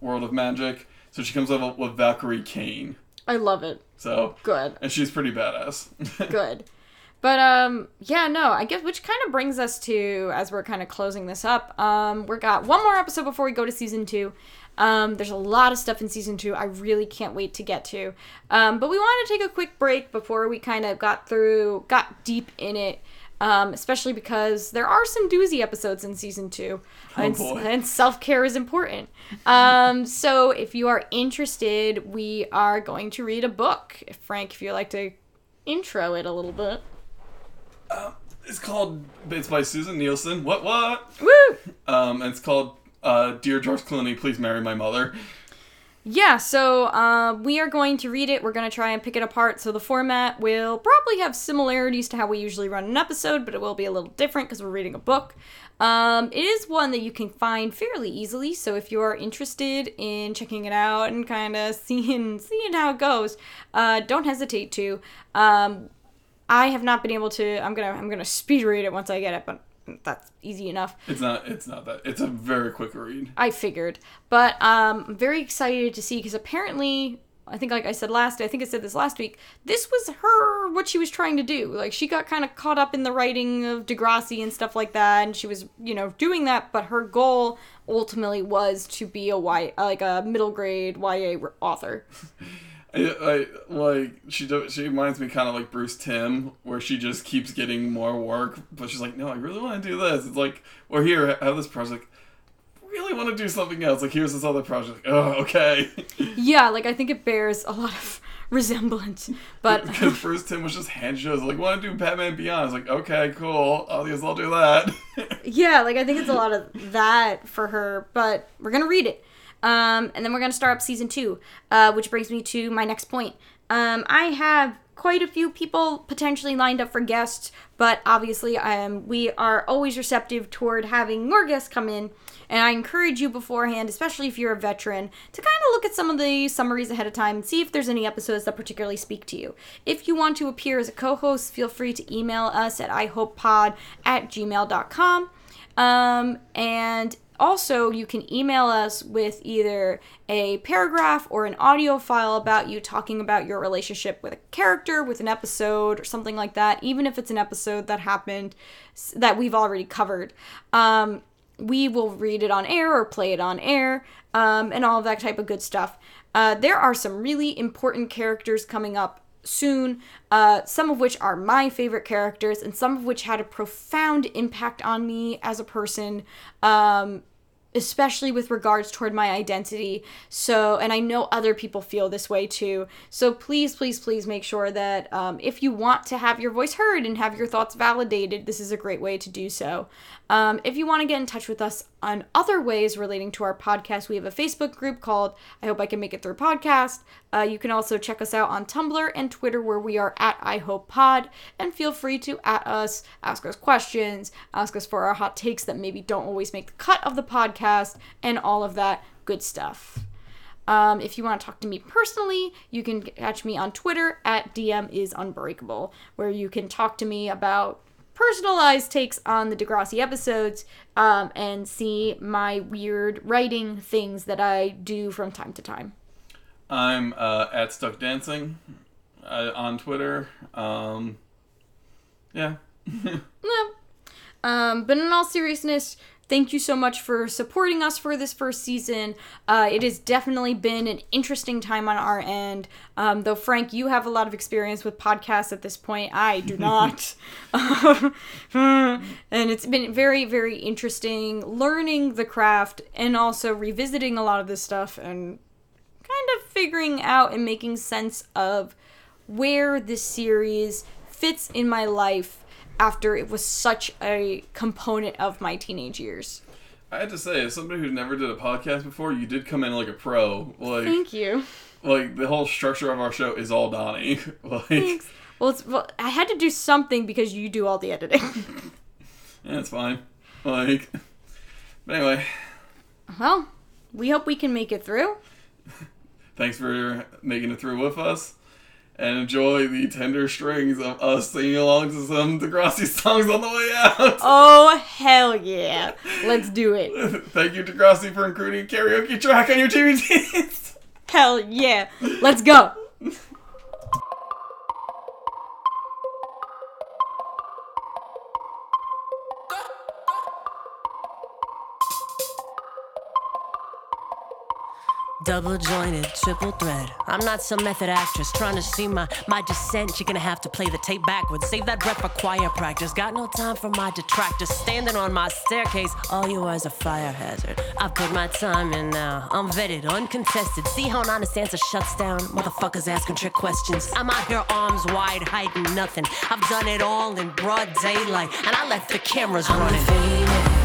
world of magic. So she comes up with Valkyrie Cain. I love it. So Good. and she's pretty badass. Good. But um yeah, no, I guess which kind of brings us to as we're kind of closing this up. Um we got one more episode before we go to season 2. Um there's a lot of stuff in season 2 I really can't wait to get to. Um but we want to take a quick break before we kind of got through got deep in it. Um, especially because there are some doozy episodes in season two, and, and self care is important. Um, so if you are interested, we are going to read a book. Frank, if you'd like to intro it a little bit. it's called it's by Susin Nielsen. What what? Woo! Um, and it's called uh, Dear George Clooney, please marry my mother. Yeah, so uh, we are going to read it. We're going to try and pick it apart. So the format will probably have similarities to how we usually run an episode, but it will be a little different because we're reading a book. Um, it is one that you can find fairly easily. So if you are interested in checking it out and kind of seeing seeing how it goes, uh, don't hesitate to. Um, I have not been able to. I'm gonna I'm gonna speed read it once I get it, but that's easy enough. It's not it's not that. It's a very quick read. I figured. But um, I'm very excited to see because apparently, I think, like I said last, I think I said this last week. This was her what she was trying to do. Like she got kind of caught up in the writing of Degrassi and stuff like that, and she was, you know, doing that. But her goal ultimately was to be a y like a middle grade YA author. I, I like she do, she reminds me kind of like Bruce Timm, where she just keeps getting more work, but she's like, no, I really want to do this. It's like, or here, have this project. Really want to do something else. Like here's this other project. Oh, okay. yeah, like I think it bears a lot of resemblance. But because Bruce Timm was just hand shows like, want to do Batman Beyond? I was like, okay, cool. I'll guess I'll do that. yeah, like I think it's a lot of that for her, but we're gonna read it. Um, and then we're gonna start up season two, uh, which brings me to my next point. Um, I have quite a few people potentially lined up for guests, but obviously um, we are always receptive toward having more guests come in. And I encourage you beforehand, especially if you're a veteran, to kind of look at some of the summaries ahead of time and see if there's any episodes that particularly speak to you. If you want to appear as a co host, feel free to email us at ihopepod at gmail.com. Um, and also, you can email us with either a paragraph or an audio file about you talking about your relationship with a character, with an episode, or something like that, even if it's an episode that happened that we've already covered. Um, we will read it on air or play it on air, um, and all of that type of good stuff. Uh, there are some really important characters coming up soon, uh, some of which are my favorite characters, and some of which had a profound impact on me as a person. Um, especially with regards toward my identity. So, and I know other people feel this way too. So, please, please, please make sure that um, if you want to have your voice heard and have your thoughts validated, this is a great way to do so. Um, if you want to get in touch with us on other ways relating to our podcast, we have a Facebook group called I Hope I Can Make It Through Podcast. Uh, you can also check us out on Tumblr and Twitter, where we are at I Hope Pod. And feel free to at us, ask us questions, ask us for our hot takes that maybe don't always make the cut of the podcast, and all of that good stuff. Um, if you want to talk to me personally, you can catch me on Twitter at DM is unbreakable, where you can talk to me about personalized takes on the Degrassi episodes um, and see my weird writing things that I do from time to time. I'm uh, at Stuck Dancing uh, on Twitter. Um, yeah. Yeah. Um, but in all seriousness, thank you so much for supporting us for this first season. Uh, it has definitely been an interesting time on our end. Um, though, Frank, you have a lot of experience with podcasts at this point. I do not. And it's been very, very interesting learning the craft and also revisiting a lot of this stuff and kind of figuring out and making sense of where this series fits in my life after it was such a component of my teenage years. I had to say, as somebody who never did a podcast before, you did come in like a pro. Like, Thank you. like the whole structure of our show is all Donnie. like, Thanks. Well, it's, well, I had to do something because you do all the editing. yeah, it's fine. Like, but anyway, well, we hope we can make it through. thanks for making it through with us. And enjoy the tender strings of us singing along to some Degrassi songs on the way out. Oh, hell yeah. Let's do it. Thank you, Degrassi, for including karaoke track on your DVDs. Hell yeah. Let's go. Double jointed, triple thread. I'm not some method actress trying to see my, my descent. You're gonna have to play the tape backwards. Save that breath for choir practice. Got no time for my detractors. Standing on my staircase, all you are is a fire hazard. I've put my time in now. I'm vetted, uncontested. See how an honest answer shuts down? Motherfuckers asking trick questions. I'm out here arms wide, hiding nothing. I've done it all in broad daylight, and I left the cameras running.